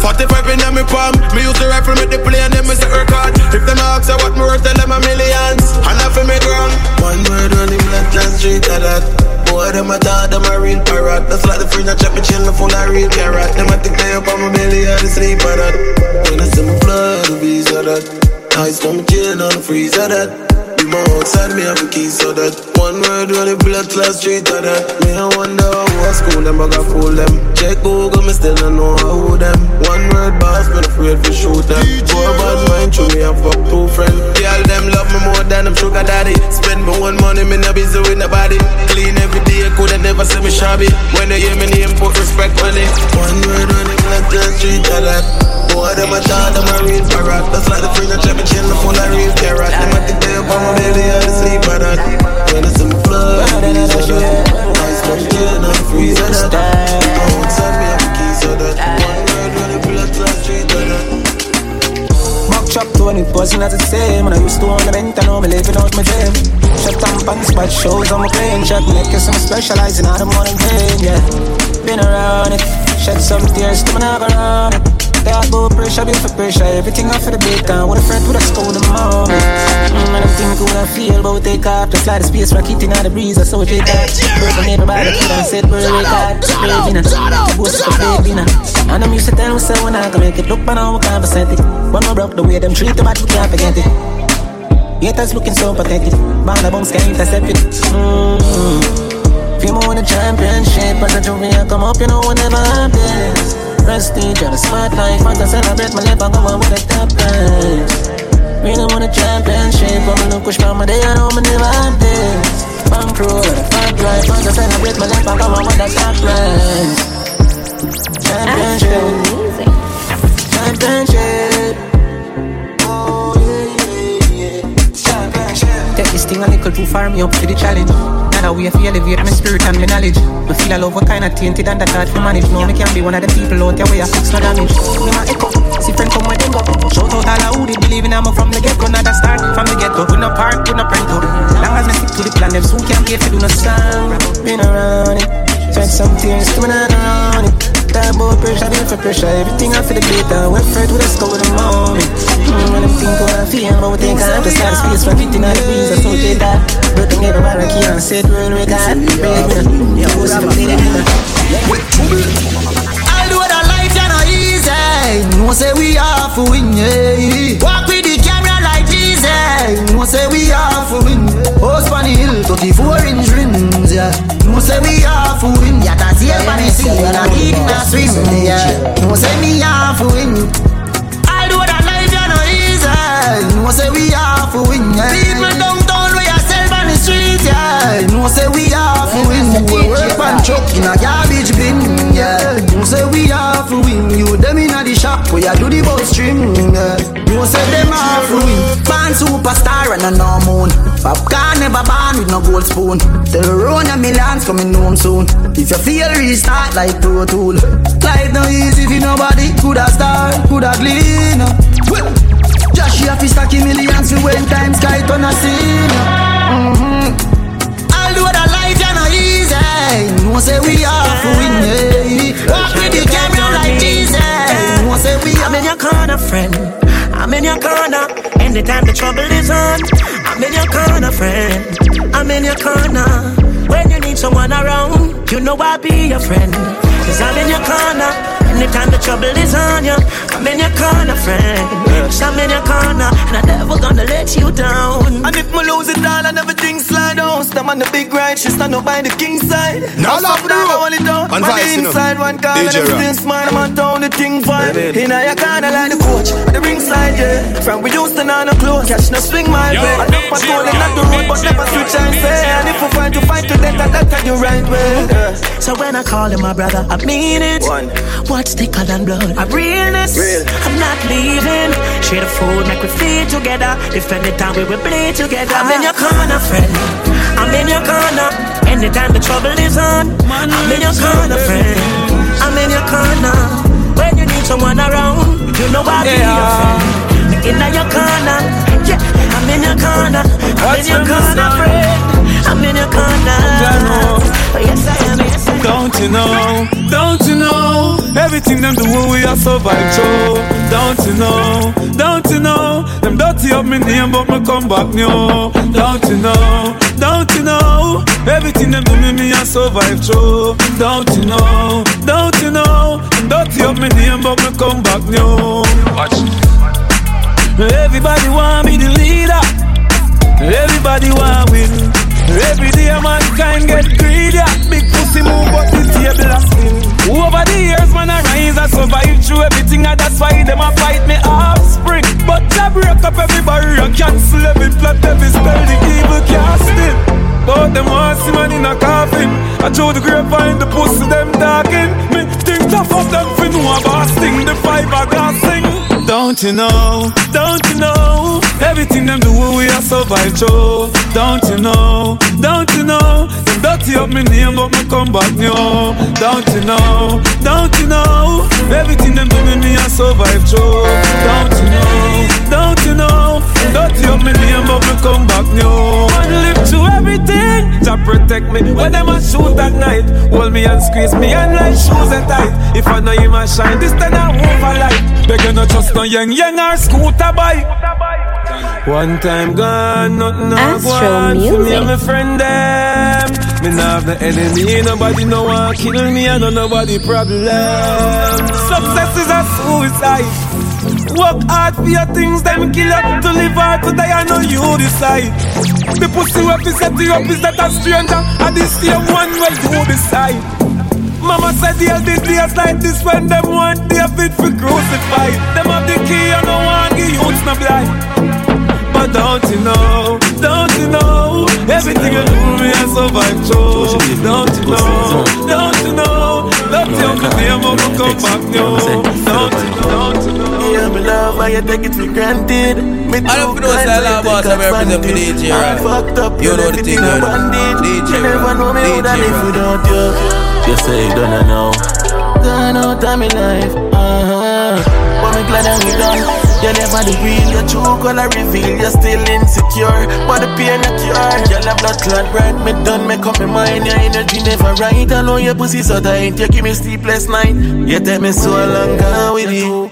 45 in a me palm, me use the rifle, make the play and then me set record. If them ask her what me worth, tell them a millions. And I for me ground. One word on him left and straight of that. Boy, them a thought them a real parrot. That's like the friend that chop me chin full of real carrot. Them a think they up on my belly, I just sleep on that. When I see my blood, the bees of that. Ice from chain on the freeze of that. Be my outside, me have a key so that. One word on the blood class straight of that. Me I wonder I school them, I got fool them. Check Google, me still don't know how them. One word boss, me the afraid to shoot them. Boy, bad mind, show me a fuck two friends. Girl, them love me more than them sugar daddy. Spend my one money, me not busy with nobody. Clean every day, coulda never see me shabby. When they hear me name, put respect on it. One word when they black the street, a lot. Boy, them a thought, them a real parrot. That's like the finger chip and chin, full of real carrot. Them a think they up on my belly, I sleep at that. When it's in flood, piece of that. Nice, fresh, chill, and freeze of that. Don't send me a keys of that. One word when they black the street, a lot. Chop to when it wasn't as the same When I used to own the rent, I know me living out my dream Shut down pants, but shows on my plane Shut naked, some specializing out of morning pain, yeah Been around it, shed some tears, to me never run it Talk about pressure, build for pressure Everything off for the big time What a friend would have stole the moment mm, And I'm thinking what I feel But we take off to fly the space rocket in the breeze I saw J that on everybody kid and said bird wake up. Baby na Boast for baby na And I'm used to tell myself when I can make it Look but now we can't percent it When we broke the way them treat the bad we can't forget it. Haters looking so pathetic. Band of bombs can't intercept it. Mm-hmm. Few more in the championship As the I come up you know we never have this Prestige on the spotlight Want to celebrate my life I go on with the top Really want a championship I'm a look push my day I know never have this. Roll on the fat Want to celebrate my life I go on with the top Championship Championship a little too far, me up to the challenge. Now we have to elevate my spirit and my knowledge. Me feel a love what kind of tainted and that hard to manage. No, me can't be one of the people out there where I fix no damage. Me my echo, see friend come where them go. Shout out all who they believe in I'm from the get go. Not a start from the get go. We no part, we no print up. Long as me stick to the plan, them soon can't pay for do no song. Been around it, sweat some tears, to not around it. Boy pressure, for pressure. Everything I feel the. Went for it with a skull with a moment. Mm, when I'm thinking what I feel, but we think I have to start space from 15 out the breeze. I saw you that. But don't get here and said, real record. Break me. Yeah, who's the play I'll do you know, easy. No say we are for win, yeah. Walk with the like Jesus. No say we are for win. Post on the hill, 34 inch rims, yeah. No say we are for win. Yeah, that's here on the sea, and I need in a swim, yeah. No say me are for win. I'll do that life, you know, easy. No say we are for win, yeah. People downtown, yeah. No say we are for win. We work and chuck in a garbage bin, yeah. No say we are for win. You them in a the shop, we a do the bus stream, yeah. No say them are for win. Born superstar and a no moon. Popcorn never born with no gold spoon. Tell run a millions coming home soon. If you feel restart like Pro Tool. Life no easy if nobody could have start, could have clean. Josh, you have to stack millions for when times sky turn a scene. No say we are for with the camera like Jesus. No say we I'm in your corner, friend. I'm in your corner. Anytime the trouble is on, I'm in your corner, friend. I'm in your corner. When you need someone around, you know I'll be your friend. Cause I'm in your corner. Anytime the trouble is on you, I'm in your corner, friend. Cause I'm in your corner, and I'm never gonna let you down. And if me lose it all and everything slide down, stand on the big right, she stand up by the king side. Now love, bro. I hold it down. And On the you inside, one corner, DJ them Rock. still smile, I'm on town, the thing fine. Baby. In your corner, like the coach, at the ringside, yeah. From we used to know no close, catch no swing my Yo, way. I know patrolling not the road, but never switch and say. And if we fight to fight to death, that that's the right way. yeah. So when I call him my brother, I mean it. What's thicker than blood? I'm realness. Real. I'm not leaving. Share the food, make we feed together. Defend If anytime we will play together. I'm in your corner, friend. I'm in your corner. Anytime the trouble is on, I'm in your corner, friend. I'm in your corner. When you need someone around, you know I'll be your friend. In your corner, yeah. I'm in your corner. I'm in your corner, friend. I'm in your corner. Oh, yes, I am. Yes, I am. Don't you know? Don't you know? Everything them do we are survive through. Don't you know? Don't you know? Them dirty up me name but me come back new. Don't you know? Don't you know? Everything them do me me a survive through. Don't you know? Don't you know? Them dirty up me name but me come back new. Watch. Everybody want me the leader. Everybody want win. Every day mankind get greedy. Big pussy move but the table a spin. Over the years man I rise I survive through everything, and that's why them a fight me offspring. But I break up every barrier, cancel every plot, every spell, the evil casting. But them want see man in a coffin. I throw the grapevine, the pussy them talking. Me think tough of them for no a boss thing, the fiber glass thing. Don't you know, don't you know? Everything them do we are survive through Don't you know, don't you know dirty up me name but me come back new. Don't you know, don't you know? Everything them do me me a survive through. Don't you know, don't you know? Dirty up me name but me come back new. Man live through everything to protect me. When them a shoot at night Hold me and squeeze me and like shoes are tight. If I know you a shine this then I Beg you not trust no young young or scooter bike one time gone, nothing no go on For me and my friend them Me not have the enemy Nobody no want kill me I know nobody problem Success is a suicide Work hard for your things, then kill up to live hard to die. I know you decide. The pussy what we set you up is that a stranger, and this same one where you decide. Mama said they'll be days like this when them want David for crucified. Them have the key and no one give youths no blind. But don't you know, don't you know Everything you do me I survive through. Don't you know, don't you know Love you me name up and come back new. Don't you know, don't you know. Yeah, me love how you take it for granted. Me I don't know what's all about I'm representing for DJ, right? I'm fucked up, You know the thing, a man. DJ, You never know me DJ, would I live right. without you You say you don't I know. Gone out of my life, uh-huh. But me glad that we done You never the real, your true color reveal. You're still insecure, but the pain not cure Girl, a blood clot bright, me done, make up my mind. Your energy never right, I know your pussy so tight. You give me sleepless night, you take me so long, gone with you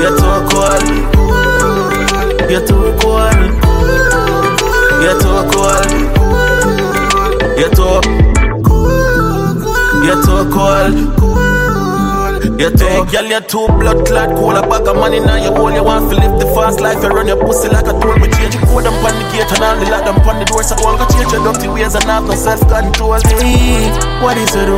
You're too cold. You're too cold. You're too cold. You're too you're too cold. You're too girl, you're too blood clot cold. A bag of money now you hold. You want to live the fast life. You run your pussy like a tool. We change your code on the gate and all the lock them on the door. So all go change your dirty ways and have no self control. Hey, what is it do?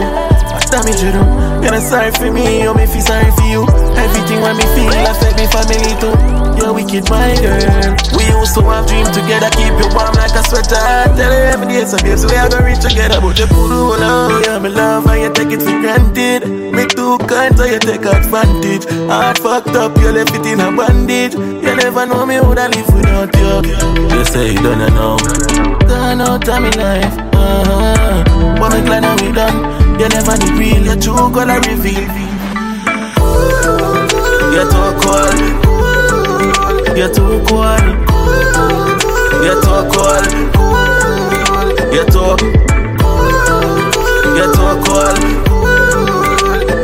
What damage you oh? do? You're not sorry for me, you me feel sorry for you. Everything when me feel affect me family too. You're wicked, my girl. We used to have dreams together, keep you warm like a sweater. Tell her every day, so we are gonna reach together, but you it on. Yeah, me love how you take it for granted. Me too kind, so you take advantage. Heart fucked up, you left it in a bandage. You never know me would I live without you. You say you don't know Gone out of my life, uh-huh. But me glad that we done. You never the real, your true color reveal. You're too cold. You're too cold. You're too cold. You're too. You're too cold.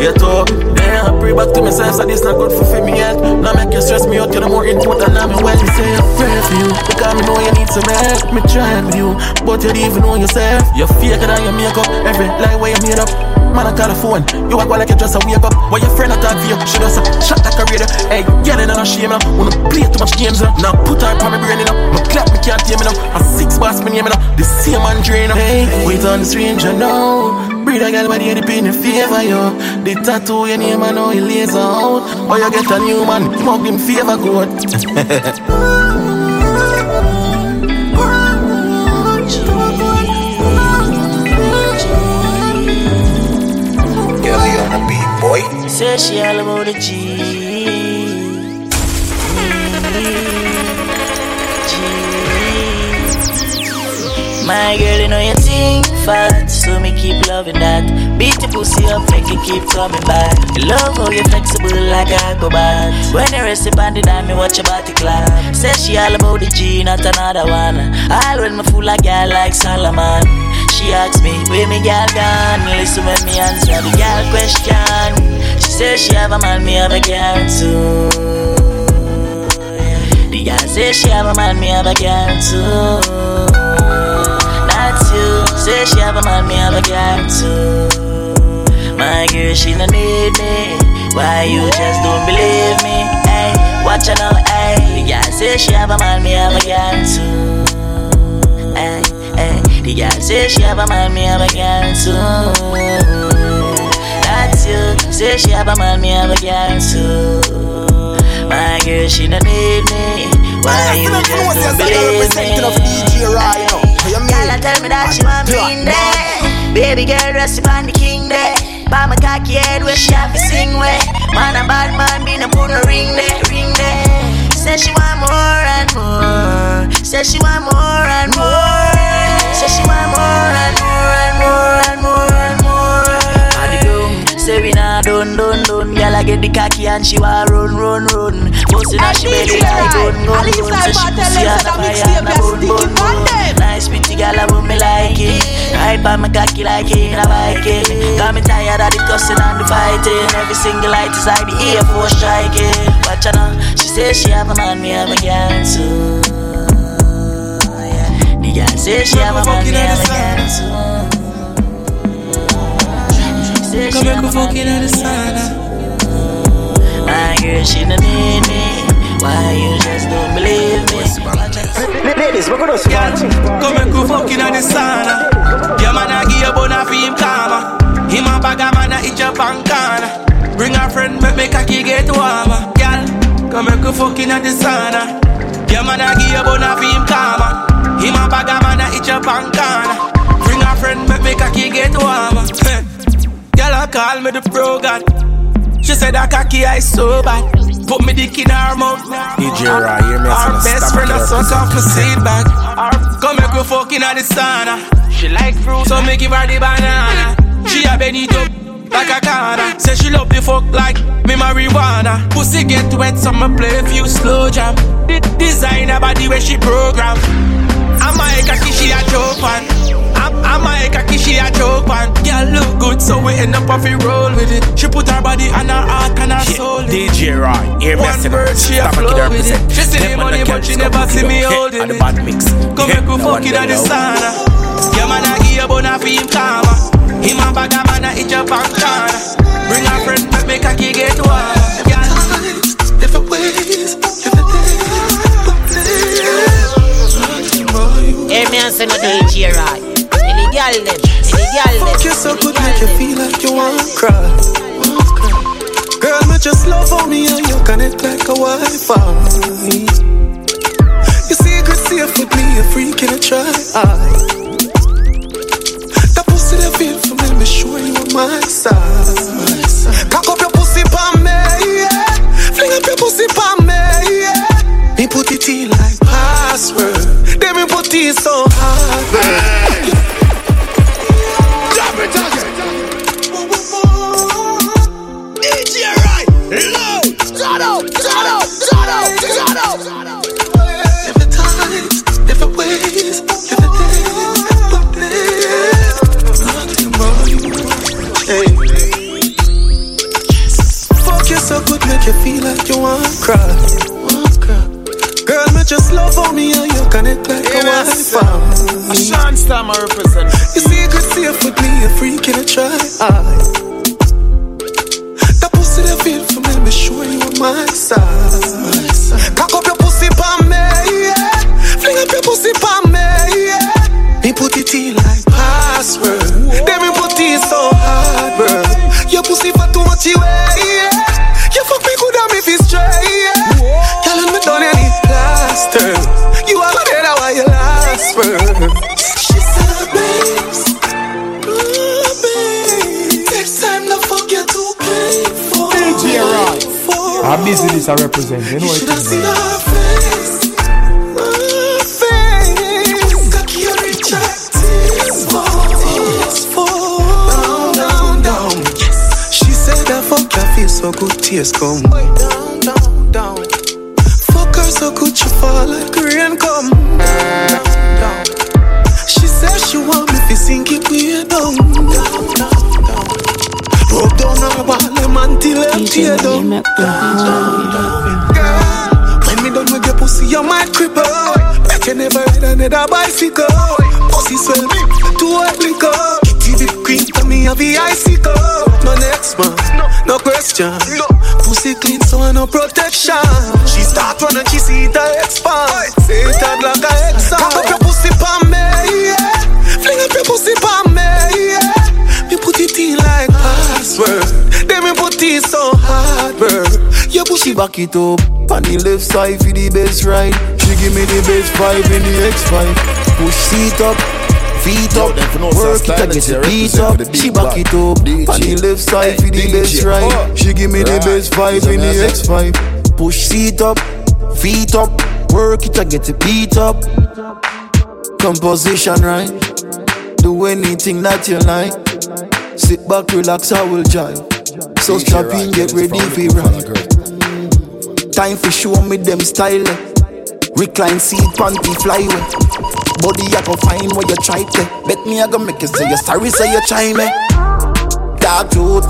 You're too. Then I pray back to myself, so this not good for me yet. Now make you stress me out, you're the more important. Now me well to say I pray for you, because me know you need some help. Me trying with you, but you don't even know yourself. You're faker than your makeup, every lie where you made up. Man, I call a phone. You act like you just a wake up. But your friend attack for you. She does a shot like a radio. Hey, get it on a shame now. Wanna play too much games now. Now put her on my brain now. My clap me can't hear me now. A six boss me name now. The same man drain now. Hey, wait on the stranger now. Breed a girl body the pain in favor yo. The tattoo your name I know he lays out. Or you get a new man. Smoke him favor good. Girl, you on a beat, boy Say she all about the G. My girl, you know you think fat, so me keep loving that. Beat the pussy up, make it keep coming back. Love how you flexible like a acrobat. When you rest upon the dime, me watch your body clap. Say she all about the G, not another one. All when me fool a girl like Solomon. She asks me, where me girl gone? Listen when me answer the girl question. She says she have a man, me have a girl too. The girl says she have a man, me have a girl too. Say she have a man, me have a girl too. My girl, she no need me. Why you just don't believe me? Hey, watch her now, hey. The girl say she have a man, me have a girl too. Hey, hey. The girl say she have a man, me have a girl too. That's you. Say she have a man, me have a girl too. My girl, she don't need me. Why you just don't believe me? Girl, tell me that she want me in there. Baby girl, rest upon the king there. By my cocky head where she have to sing where. Man a bad man, me no put no ring there, ring there. Say she want more and more. Say she want more and more. Say she want more and more and more and more and more. And the boom, say we nah done done done. Girl I get the cocky and she want run run run. Bustin' out she belly like gun gun gun. Say she pussy on a fire and a bun bun bun. Nice pretty girl I want me like it. Ride by my cocky like it in a Viking. Got me tired of the cussing and the fighting. Every single light is like the Air Force striking. Watch her now, she says she have a man, me have a girl too. Yeah. The girl says she have a man, me have a girl too. She says she have a man, me have a girl too. My girl, she don't need me. Why you just don't believe me? Ladies, we're gonna start. Come and go fucking on the sauna. Your man a give you bona for him karma. Him a bag a man a itch up and corner. Bring a friend, make me cocky get warmer. Girl, come and go fucking on the sauna. Your man a give you bona for him karma. Him a bag a man a itch up and corner. Bring a friend, make me cocky get warmer. Girl, I call me the pro god. She said that cocky I so bad. Put me dick in her mouth. DJ Raw, hear me Our from the best friend a represent. suck off my seat back. Come make we fucking at the sauna. She like fruit, so me give her the banana. She a bend it up like a corner. Say she love the fuck like me marijuana. Pussy get wet, so me play a few slow jam. The designer body where she program. I'm a cocky, she a she a. Girl look good, so we end up off we roll with it. She put her body and her heart and her soul. in it. DJ Raw, hear me One say word she a Stomach flow with represent. it. She see the man money a but can't she never see me Yeah, holding the it. bad mix. Come Yeah, make we no fuck one in them the know. sauna. Yeah, man, I give you bona for him karma. Him a bag a man a itch up and corner. Bring a friend, make me cocky get warm. Different ways, different Hey, me and say no do it here, right? Any girl them, Fuck you so good, make you feel like you want to cry. Girl, me just love how me and you connect like a Wi-Fi. Uh. Your secret safe with me, a freak in a try. Uh. That pussy that feel for me, me sure you on my side. Cock up your pussy pa me, yeah. Fling up your pussy pa me, yeah. Me put it in like password. Then me put it so hard. Right, low. Shut up, shut up, shut up, shut up. Different times, different ways, different days, but days. Nothing wrong. Hey. Fuck you so good, make you feel like you want to cry. Girl, me just love how me and you connect like a Wi-Fi. A Sean Stammer represent. You secret safe with me, a freak in a try. That pussy that feel my side. Cock up your pussy pa me, yeah. Fling up your pussy pa me, yeah. Me put it in like password. Then me put it so hard, bro. Your pussy for too much yeah. You fuck me Our business I represent. You know You have it is. you so good, tears come. Down, down, down. Fuck her so good, she fall like tear down. Girl, when me done with your pussy, you might cripple. Make you never ride another bicycle. Pussy swell me, too hot liquor. Kitty whip cream to me, have the icicle. No next man, no question. Pussy clean, so I no protection. She start running, she see it expand. Back it up. On the left side for the best ride. She give me the best five in the X5. Push seat up, feet up, work it and get the beat up. She back it up. On the left side for the best ride. She give me the best five in the X5. Push seat up, feet up, work it and get the beat up. Composition right. Do anything that you like. Sit back, relax, I will jive. So strap in, get ready for ride. Time for show me them style. Eh. Recline seat, panty flyway. Eh. Body I go find where you try to. Bet me I go make you say you sorry, say you try me. Dark truth.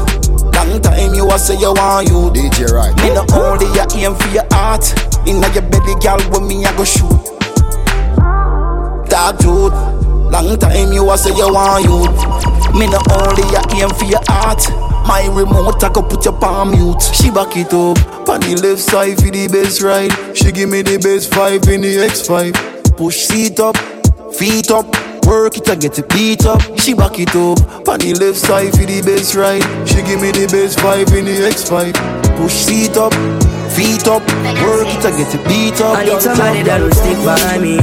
Long time you a say you want you. DJ right. Me no only you aim for your heart. Inna your belly, girl, when me I go shoot. Dark truth. Long time you a say you want you. Me no only you aim for your heart. My remote I go put your palm mute. She back it up. On the left side for the best ride. She give me the best five in the X5. Push seat up, feet up. Work it, I get it beat up. She back it up. On the left side for the best ride. She give me the best five in the X5. Push seat up, feet up. Work it, I get it beat up. I need somebody that will stick by me.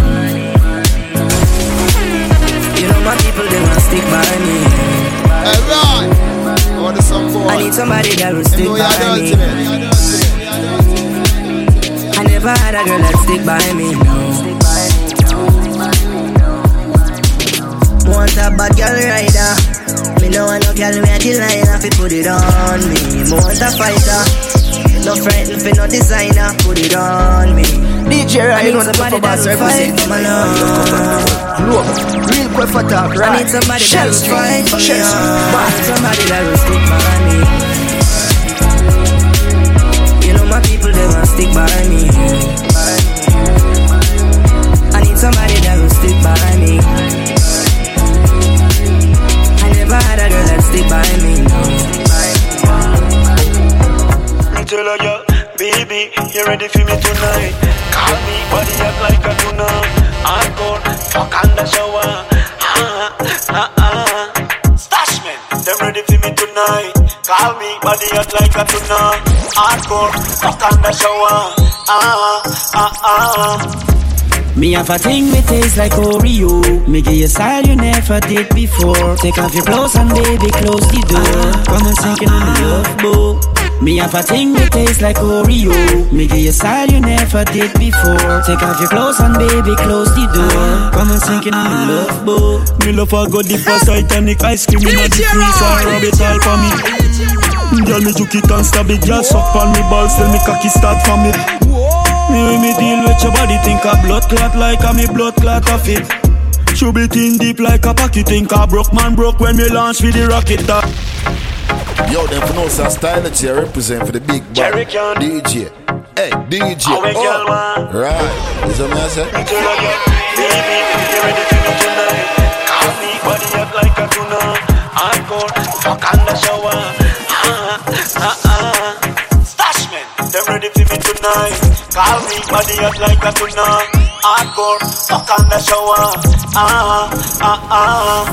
You know my people, they will stick by me. Alright. I want some boy. I need somebody that will stick by me. I never had a girl that stick by me. No. Want a bad girl rider. Me no want no girl with the line if you put it on me. Me want a fighter. No frightened for no designer, put it on me. DJ I Ryan, need know the somebody proper that boss will fight for my love. Look, real quick for talk, I need somebody Shell that will Street, fight for me. I need somebody that will stick by me. You know my people, they want stick by me. I need somebody that will stick by me. I never had a girl that stick by me. Me tell a girl, baby, you ready for me tonight? Call me, body up like a tuna. Hardcore, fuck on the shower. Ah, ah, ah. Stash man, them ready for me tonight. Call me, body up like a tuna. Hardcore, fuck on the shower. Ah, ah, ah. Me have a thing me taste like Oreo. Me give you style you never did before. Take off your clothes and baby close the door. Come and sink in my love boat. Me have a thing that taste like Oreo. Me give you style you never did before. Take off your clothes and baby close the door. Come and sink in my love boat. Me love a go deep as Titanic ice cream in a the freezer. Rub it all for me. Girl, me juke it and stab it. Girl, suck on me balls till me cocky start from it. Me when me deal with your body, think a blood clot like a me blood clot of it. Should be thin deep like a pocket, think a broke man broke when me launch with the rocket top. Yo, them for no style that you represent for the big band. DJ. Hey, DJ. How we girl, Oh, right. Is that what I say? Me tell a girl, baby, you ready for me tonight? Call me body up like a tuna. Hardcore, fuck on the shower. Ah, ah, ah. Stash man, them ready for me tonight. Call me body up like a tuna. Hardcore, fuck on the shower. Ah, ah, ah.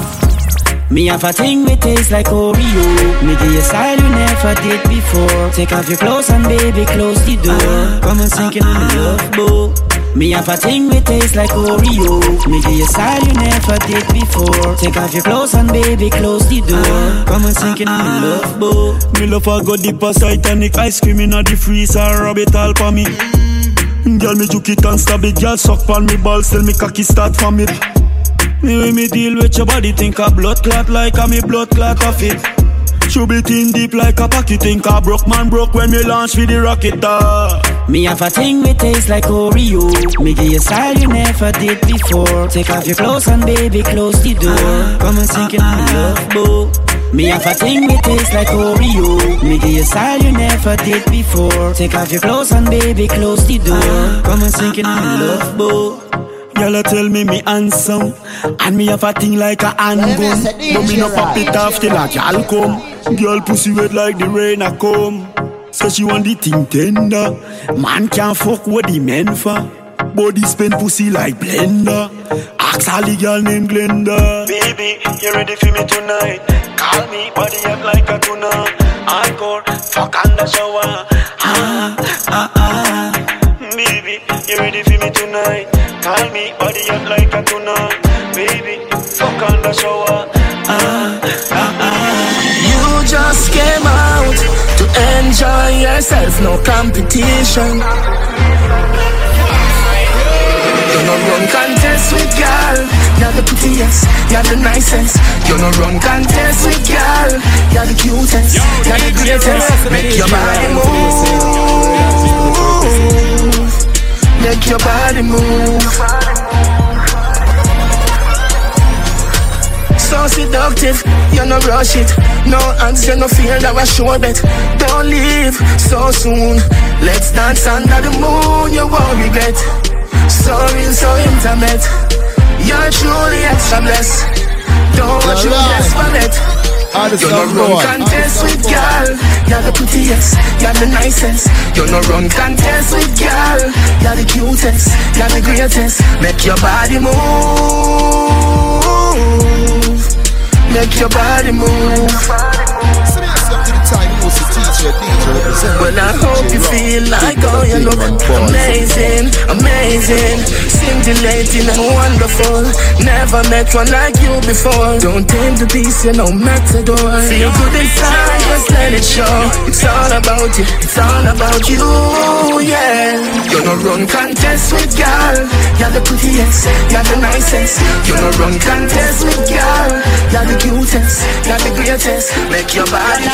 Me have a thing me taste like Oreo. Me give you style you never did before. Take off your clothes and baby close the door. Uh-huh. Come and sink in my uh-huh. love boat. Me have a thing me taste like Oreo. Me give you style you never did before. Take off your clothes and baby close the door. Uh-huh. Come and sink in my love boat. Me love a go deep as Titanic ice cream in the freezer, rub it all for me. Mm. Girl, me juke it and stab it. Girl, suck on me balls till me cocky start from it. Me when me deal with your body, think a blood clot like a me blood clot of it. Should be thin deep like a pocket, think a broke man broke when me launch with the rocket. Ah. Me have a thing me taste like Oreo. Me give you style you never did before. Take off your clothes and baby close the door. Come and sink in my love boat. Me have a thing me taste like Oreo. Me give you style you never did before. Take off your clothes and baby close the door. Come and sink in my love boat. Girl, you tell me me handsome And me have a thing like a handgun. But me no pop it off till a gal come. Girl pussy wet like the rain a come. Say she want the thing tender. Man can't fuck what the men for Body spend pussy like blender. Ask all the girl named Glenda. Baby, you ready for me tonight? Call me, body up like a tuna. Hardcore, fuck on the shower. Ah, ah, ah. Baby, you ready for me tonight? Call me, body up like a tuna. Baby, fuck on the shower. Ah, ah, ah. You just came out to enjoy yourself, no competition. You're no run contest with girl, you're the prettiest, you're the nicest. You're no run contest with girl, you're the cutest, you're the greatest. Make your body move, make your body move. so seductive. You no rush it, no answer, no fear that was sure bet. Don't leave so soon. Let's dance under the moon. You won't regret. So real, so intimate. You're truly extra blessed. Don't want you desperate. You no run contest with girl. You're the prettiest, you're the nicest. You no run contest with girl. You're the cutest, you're the greatest. Make your body move. Make your body move. Well, I hope you feel like, oh, you look amazing, amazing, scintillating and wonderful. Never met one like you before. Don't tame the beast, you know, matador. Feel good inside, just let it show. It's all about you, it's all about you, yeah. You're no run contest with girl, you're the prettiest, you're the nicest. You're no run contest with girl, you're the cutest, you're the greatest. Make your body.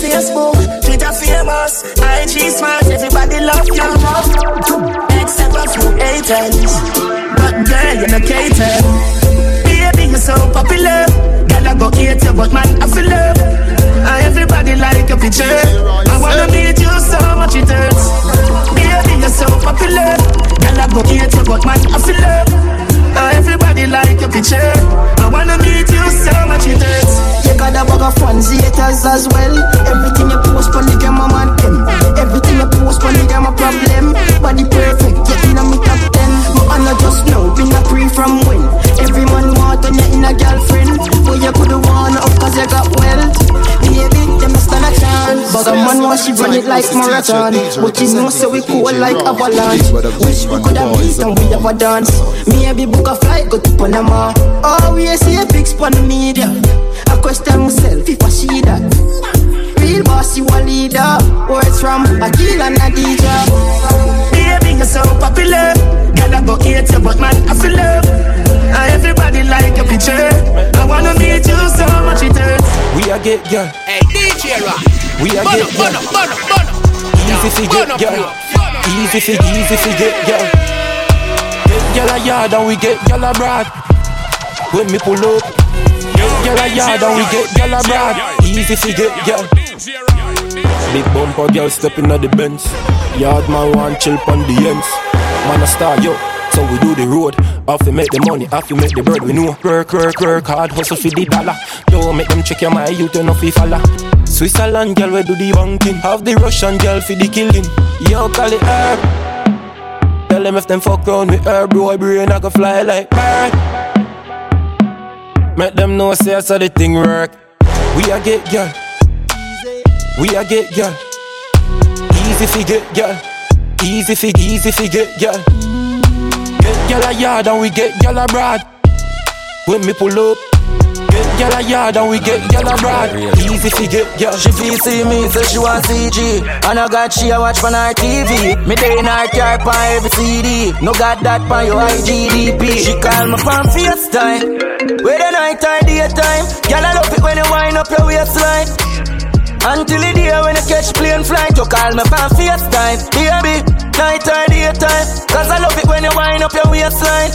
Facebook, Twitter famous, IG smart, everybody love you. Except a few haters, but girl you're not catered. Baby you're so popular, girl I go hate you, but man I feel love. And everybody like your picture. I wanna meet you so much it hurts. Baby you're so popular, girl I go hate you, but man I feel love. And everybody like your picture. I wanna meet you so much it hurts. You got a bag of fans, haters as well. Everything you post on the game, I'm on them. Everything you post on the game, a problem. Body perfect, getting on me top ten. But I not just know, been a pre from when. Every man want on you in a girlfriend. But you could've won up cause you got wealth. Baby, them stand a chance. But a man want she run it like marathon. But you know, so we cool like avalanche. Wish we coulda beat and we have a dance. Maybe book a flight, go to Panama. Oh, we see a big spot on the media. I question myself if I see that. Real boss, you a leader. Words from Akil and Adija. Baby, you're so popular. Girl, I go hate you, but man, I feel love. And everybody like your picture. I wanna meet you so much it hurts. We a get girl. Hey, DJ Rock. We a get girl. Easy fi get girl. Easy fi, easy fi get girl. Get girl a yard and we get girl abroad. When me pull up. Get girl a yard and we get girl abroad. Easy fi get girl. Big bumper girl stepping at the Benz. Yard man want chill on the ends. Man a star yo. So we do the road, have to make the money, have to make the bread. We know work, work, work hard, hustle for the dollar. Don't make them check your youth, you know fi follow. Switzerland girl we do the banking, have the Russian girl for the killing. Yo call it herb. Tell them if them fuck round with herb, boy brain I go fly like bird. Make them know say I saw the thing work. We a get girl, we a get girl. Easy fi get girl, easy fi, easy fi get girl. Girl a yard and we get girl abroad. When me pull up, get girl a yard and we get girl abroad. Easy to get girl. She feel see me, say she want CG And I got she a watch on her TV Me day in her car on every CD No got that on your IGDP She call me from FaceTime Whether night or daytime Girl I love it when you wind up your waistline until the day when you catch plane flight, you call me from FaceTime. Baby, night or daytime. Cause I love it when you wind up your waistline.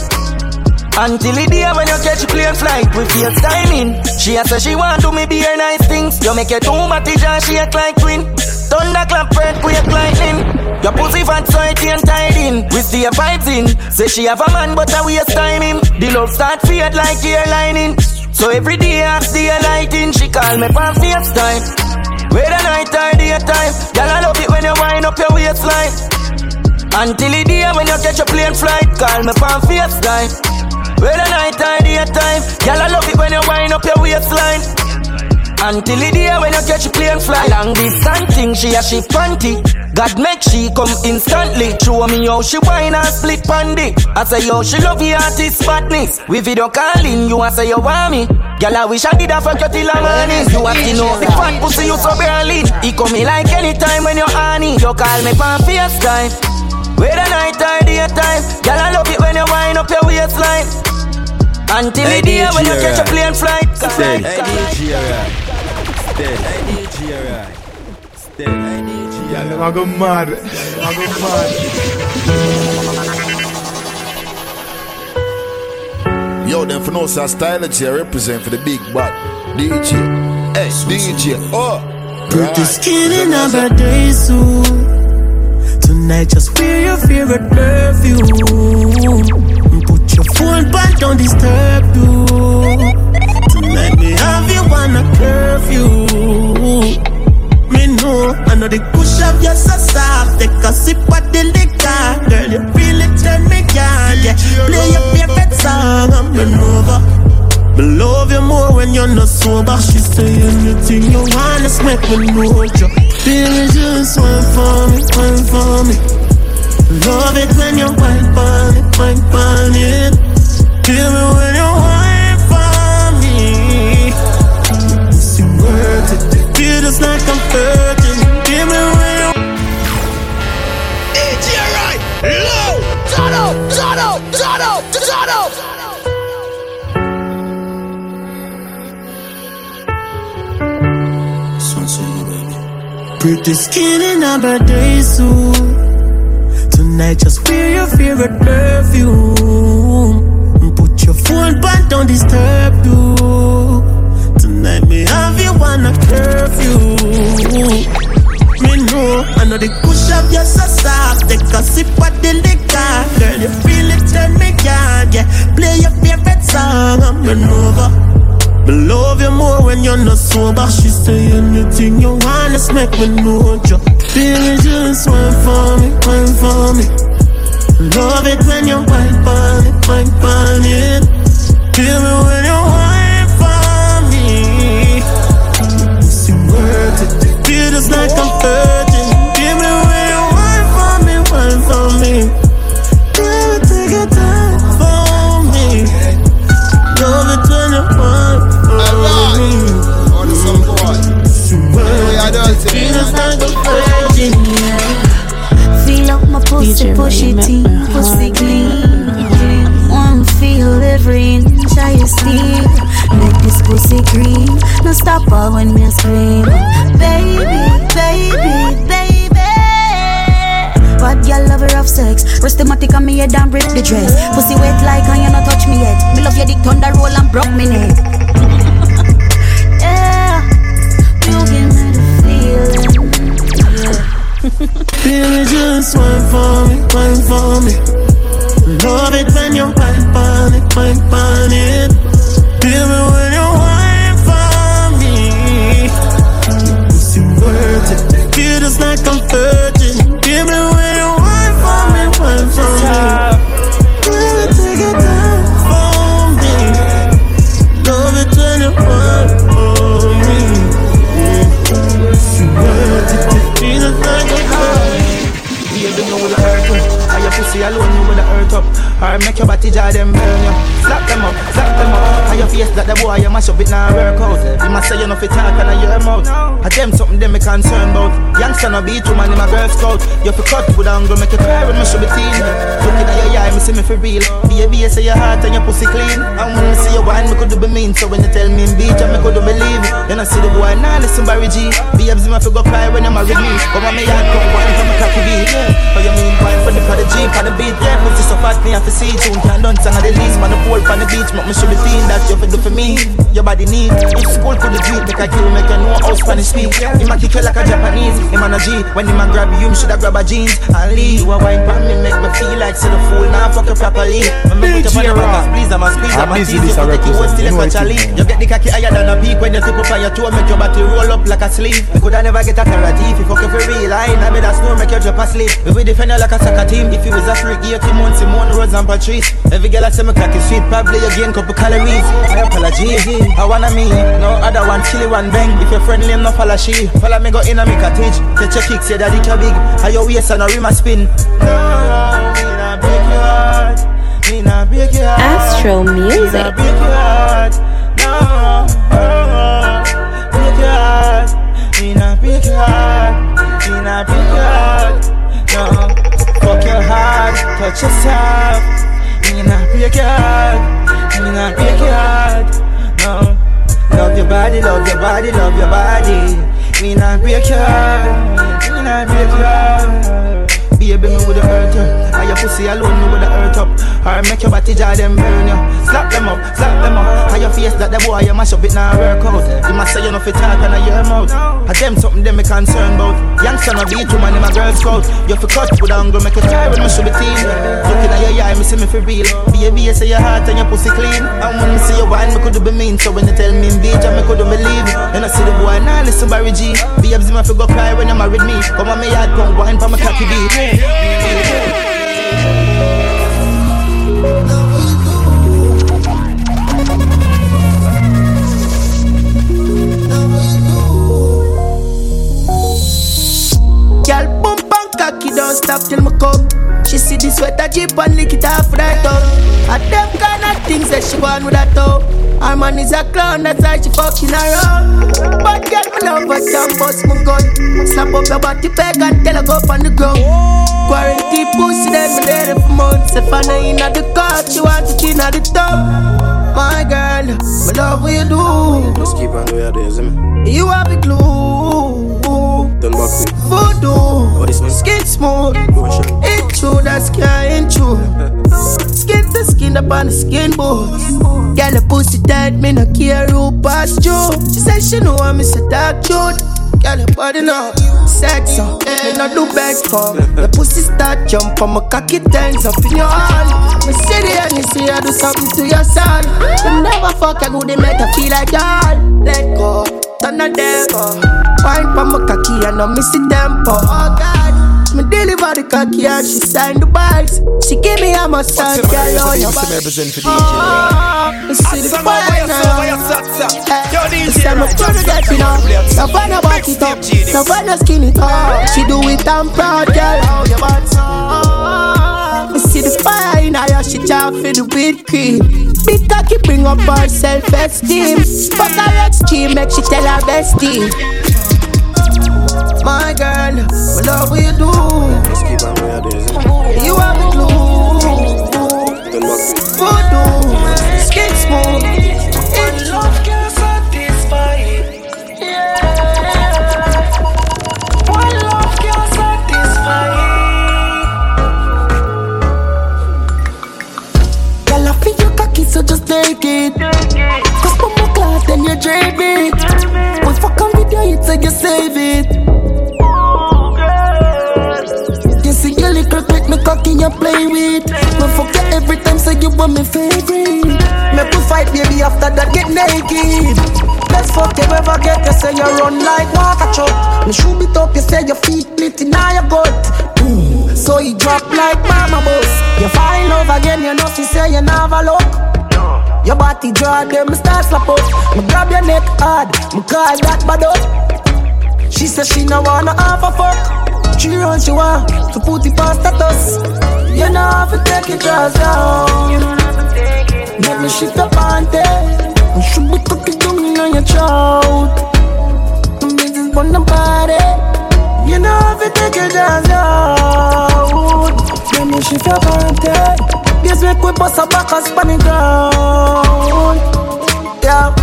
Until the day when you catch plane flight, we FaceTiming. She a say she want to me be her nice things. You make your two body and she act like twin. Thunderclap red quick lightning. Your pussy fat it ain't tied in. We see a vibes in. Say she have a man but I waste time him. The love start fade like hair lining. So every day I see the lighting, she call me from FaceTime. Whether night or daytime, girl I love it when you wind up your waistline. Until the day when you catch a plane flight, call me from FaceTime. Whether night or daytime, girl I love it when you wind up your waistline. Until the day when you catch a plane fly Long distance thing, she a she panty. God make she come instantly. Show me how she whine and split pandy. I say yo, she love the artist fatness We video calling you, I say you want me? Girl, I wish I did a fuck you till I'm morning You have to know the fat pussy you so barely. He come me like anytime when you're honey. You call me for FaceTime. Wait a night or daytime Girl, I love it when you wind up your waistline. Until the day when you catch a plane flight. Hey, DJ, alright. Stay. Hey, DJ, alright. Stay. Hey, DJ. Yeah, them a go mad. I go mad. Yo, them for no say stylish here represent for the big bad DJ. Hey, DJ. Oh. Pretty skin in a day suit. Tonight, just wear your favorite perfume. Put your phone back, don't disturb you. Tonight, me have you on a curfew. Me know, I know the push of your so soft. Take a sip of the liquor. Girl, you really turn me on. Yeah, play your favorite song. I'm over. Me love you more when you're not sober. She say anything you want, let's make me know you. Baby, just one for me, one for me. Love it when you wine on it, wine on it. Feel me when you it. Feel just like I'm virgin. Give me. DJ right, low, turn up, turn up, turn up, turn up. Pretty skin in a birthday suit. Tonight, just wear your favorite perfume. And put your phone back, don't disturb you. Tonight, me have you on a curfew. Me know, I know the push of your so soft. Take a sip of the liquor. Girl, you feel it, turn me on. Yeah, play your favorite song. I'm over. Me love you more when you're not sober. She say anything you want, let's make me know you. Baby, just one for me, one for me. Love it when you wine on it, wine on it. Feel me when you just like I'm virgin. Give me when you wine for me, wine for me. Baby, take your time for me. Love it when you wine for me. Feel just like I'm virgin. Feel up my pussy, push it in, pussy clean. Wanna feel every inch of your steel. Make this pussy cream. No stop all when you scream. Baby, baby, baby. Bad girl lover of sex. Restematic on me head and break the dress. Pussy wet like and you not touch me yet. Me love your dick thunder roll and broke me neck. yeah, you give me the feeling. Yeah. Baby, just wine for me, wine for me. Love it when you wine on it, wine on it. Baby, Or make your body jar them burn you. Slap them up, slap them up. Are your face that the boy you mash up it now work out. You must you know talk and I hear mouth. I them something them me concerned about. Youngster no beat woman in my girl scout. You fi cut with angle, make you cry when me should be teen. Looking at your eye, me see me for real. Baby, you say your heart and your pussy clean. And when me see you wine, me could do be mean. So when you tell me in beach, I me could do believe. You know see the boy, nah listen Barry G. Babes, me fi go cry when you marry me. On me yard, come wine from a cocky beat. Oh you mean wine for the for the Jeep on the beat? Yeah, pussy so fat me have to see tune. Can't dance on the least, man. The pole on the beach, make me show the teen that you fi do for me. Your body need. If school could the dream, make a kill, make you know how Spanish speak. Him a kick you like a Japanese. Him on a G. When him a grab you, him shoulda grab a jeans and leave. You a wine pan me, make me feel like say the fool now fuck you properly. When me put you on the back, please I'm a squeeze, I'm a tease. You put the key, still a catch You get the cocky higher than a peak when you tip up on your toe, make your body roll up like a sleeve. We coulda never get a karate if you fuck you for real. I ain't be that snow, make you drop asleep. If we will defend you like a soccer team. If you was a freak, you two months, Simone Rhodes and Patrice. Every girl I say me cocky sweet, probably you gain couple calories. My apology, I wanna me, no other one, chilly one bang. If you're friendly, I'm not follow she. Follow me go in a me cottage, your kicks, your daddy too big. How your waist and a rim a spin. No, me break your heart. Me break your heart. Astro music. Me break your heart. No, break your heart. Me break your heart. Me break your heart. No, fuck your heart. Touch yourself. Me break your heart. Me break your heart. No, love your body, love your body, love your body. Me not break your heart. Me nah break your heart. Baby, me with the hurt you. And your pussy alone, me with the hurt up. Or make your body jar them burn you. Slap them up, slap them up. And your face that the boy you mash up it now work out. You must say you know fit talk and I hear mouth. And them something them me concerned about. Youngster no beat you man in my girl scout. You fi cut with angle, make you cry when me should be teen. Looking at your eye, me see me for real. Baby, you say your heart and your pussy clean. And when me see your wine, me could be mean. So when you tell me in beach, I me could believe. You know see the boy now listen Barry G. Babes, me fi go cry when you married me. Come on me yard, come wine for my cocky beat. Stop till me come. She see the sweater jeep and lick it off right up. And them kind of things that she want with her toe. Her man is a clown, that's why she fucking around. But girl, me love her, can't bust my gun. Slap up your body peg and tell her go on the ground. Quarantine pussy, then me it for months. If I know in the car, she want to clean at the top. My girl, me love what you do. Just keep on there, see me. You have the glue. Back with. Voodoo. What is my Skin smooth. True, that's sky true. Skin to skin up on the skin boots. Girl, the pussy tight, me no care who pass you. She said she know I'm Mr. Dark Truth. Girl, your body now, sex up. Me no do beg for. The pussy start jump on my cocky turns up in your hand. Me see the and you see I do something to your son. You never fuck a good, they make her feel like y'all. Let go, turn the devil. Wine for my cocky and I miss the tempo. Oh God. Me deliver the cocky and she signed the bags. She give me a massage, girl, on your back. Oh, me see the fire eh, now. Hey, It's time to get it up. No fun about it up. To skin it up. She do it, I'm proud, girl. How your? Oh, Me see the fire in her, she chop for the whipped cream. Big cocky bring up her self-esteem. Fuck her extreme, make she tell her bestie. My girl, me love what you do. Just keep on where there, see me. You have the glue. Done back with. Voodoo, skin smooth. One love can satisfy. One love can satisfy. Girl, I feel your cocky, so just take it. Cause put my class, then you drape it. But fuck on video, it so you save it. Cocky you play with. Me you every time, say you want me favorite. Make we fight, baby, after that get naked. Best fuck you ever get, you say you run like water truck. Me shoot it up, you say your feet split in your gut. Mm. So you drop like mama boss. You fall in love again, you know she say you never look. Your body draw them, me start slap up. Me grab your neck hard, me call that bad up. She say she no wanna have a fuck. She run, she want to put it past status. You know have to take your drawers down. Let me shift up on And should be cooking down on your throat. The business on the body. You know have to take your drawers down. Let me shift up on This week we bust a back us on the ground. Yeah,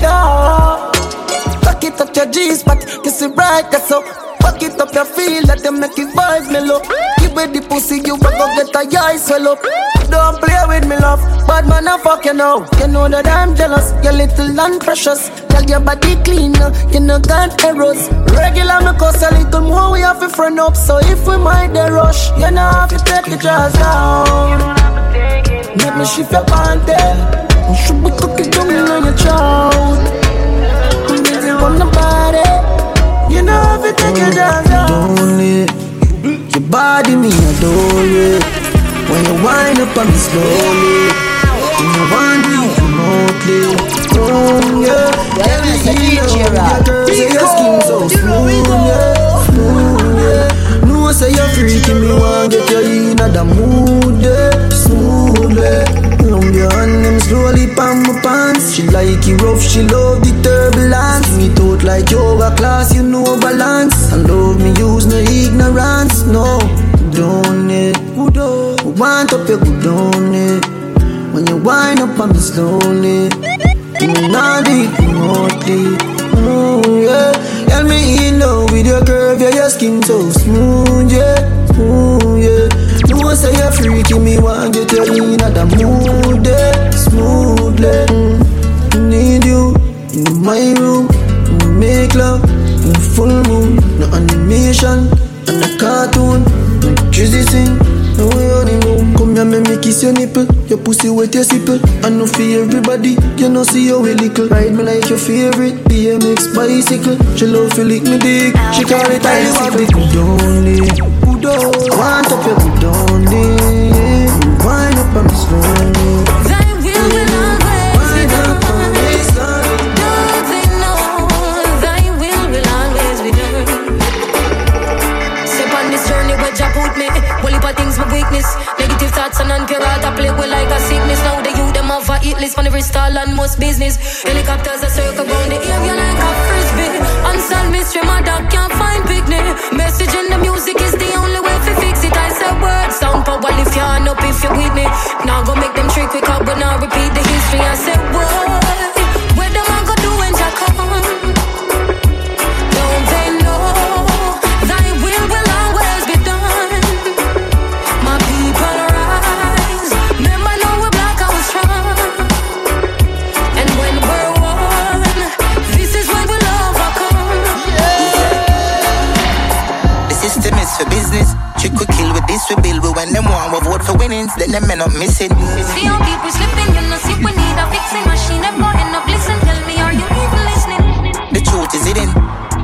yeah. Cock it up your G spot, you see right, that's so. Back it up, you feel that you make it vibe me look. Give me the pussy, you go go get a eye swell up. Don't play with me, love. Bad man, I fuck you know. You know that I'm jealous. You're little and precious. Tell your body clean, uh, you know got errors. Regular, me cause a little more. We have to front up. So if we mind the rush, you know have to take the jaws down. Make me shift your panty. You should be cooking jungle on your child. Busy on the body. You know have to take your jaws down. Don't it. Your body me adore it. When you wind up on me slowly. When you wind it remotely. Oh yeah. Yeah, me see you. Your girl say your skin so smooth. Yeah. Smooth. Yeah. No say you're freaky me want get you in the mood. Yeah. Smoothly. Round hand them slowly pan my pants. She like it rough, she love the turbulence. Me out like yoga class, you know balance. And love me use no ignorance, no. Don't it, want up your good on it. When you wind up me slowly, know not deep, remotely. Mm, yeah, tell me in love with your curve, yeah, your skin so smooth, yeah, smooth, Say you're freaky, me want get you in the mood, yeah, smoothly. Mm, need you in my room, make love in full moon, no animation, and a cartoon, no juicy sing. No honeymoon, come here, make me kiss your nipple. Your pussy wet, your sipple. I know for everybody, you know see your way little. Ride me like your favorite BMX bicycle. She love to lick me dick. She call it I have the on. Want up your good only. Wind up on me slowly. Will always be done. Don't they know thy will will be done? On this journey where Jah put me. Of things my weakness. Negative thoughts and heart I play with like a sickness. Now list on every stall and most business. Helicopters a circle round the area like a frisbee. Unsolved mystery, my dog can't find picnic. Message in the music is the only way to fix it. I said words, sound power lift your hand up if you're with me. Now go make them trick quick up, but now repeat the history. I said what? For winnings. Then them men up missing. See how people slipping, you know, see we need a fixing machine. Them go end up listen. Tell me, are you even listening? The truth is hidden.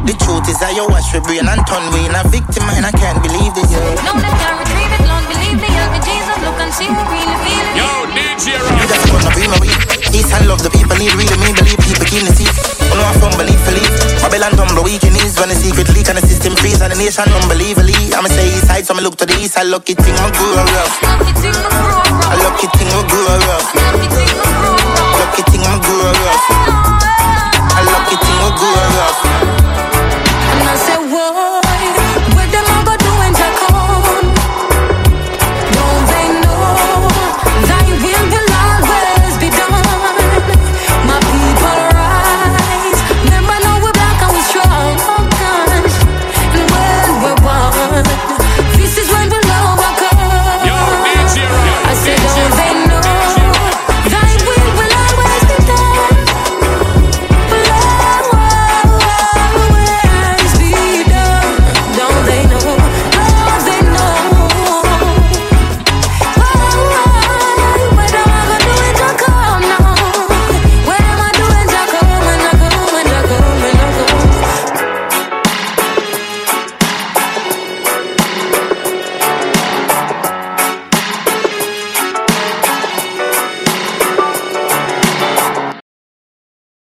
The truth is I wash your brain and turn we in a victim and I can't believe this. No, them can't retrieve it. Lord, believe me, help me, Jesus. Look and see who really feeling. Yo, DJ You just wanna be my way. Peace and love the people need really me believe people keen to see. Only one from belief believe. Babylon tumble weak in ease when the secret leak and the system freeze and the nation unbelievably. I'ma say east side, so I'ma look to the east. I lucky thing my grow rough. I lucky thing my grow rough. Lucky thing my grow rough. I lucky thing my grow rough.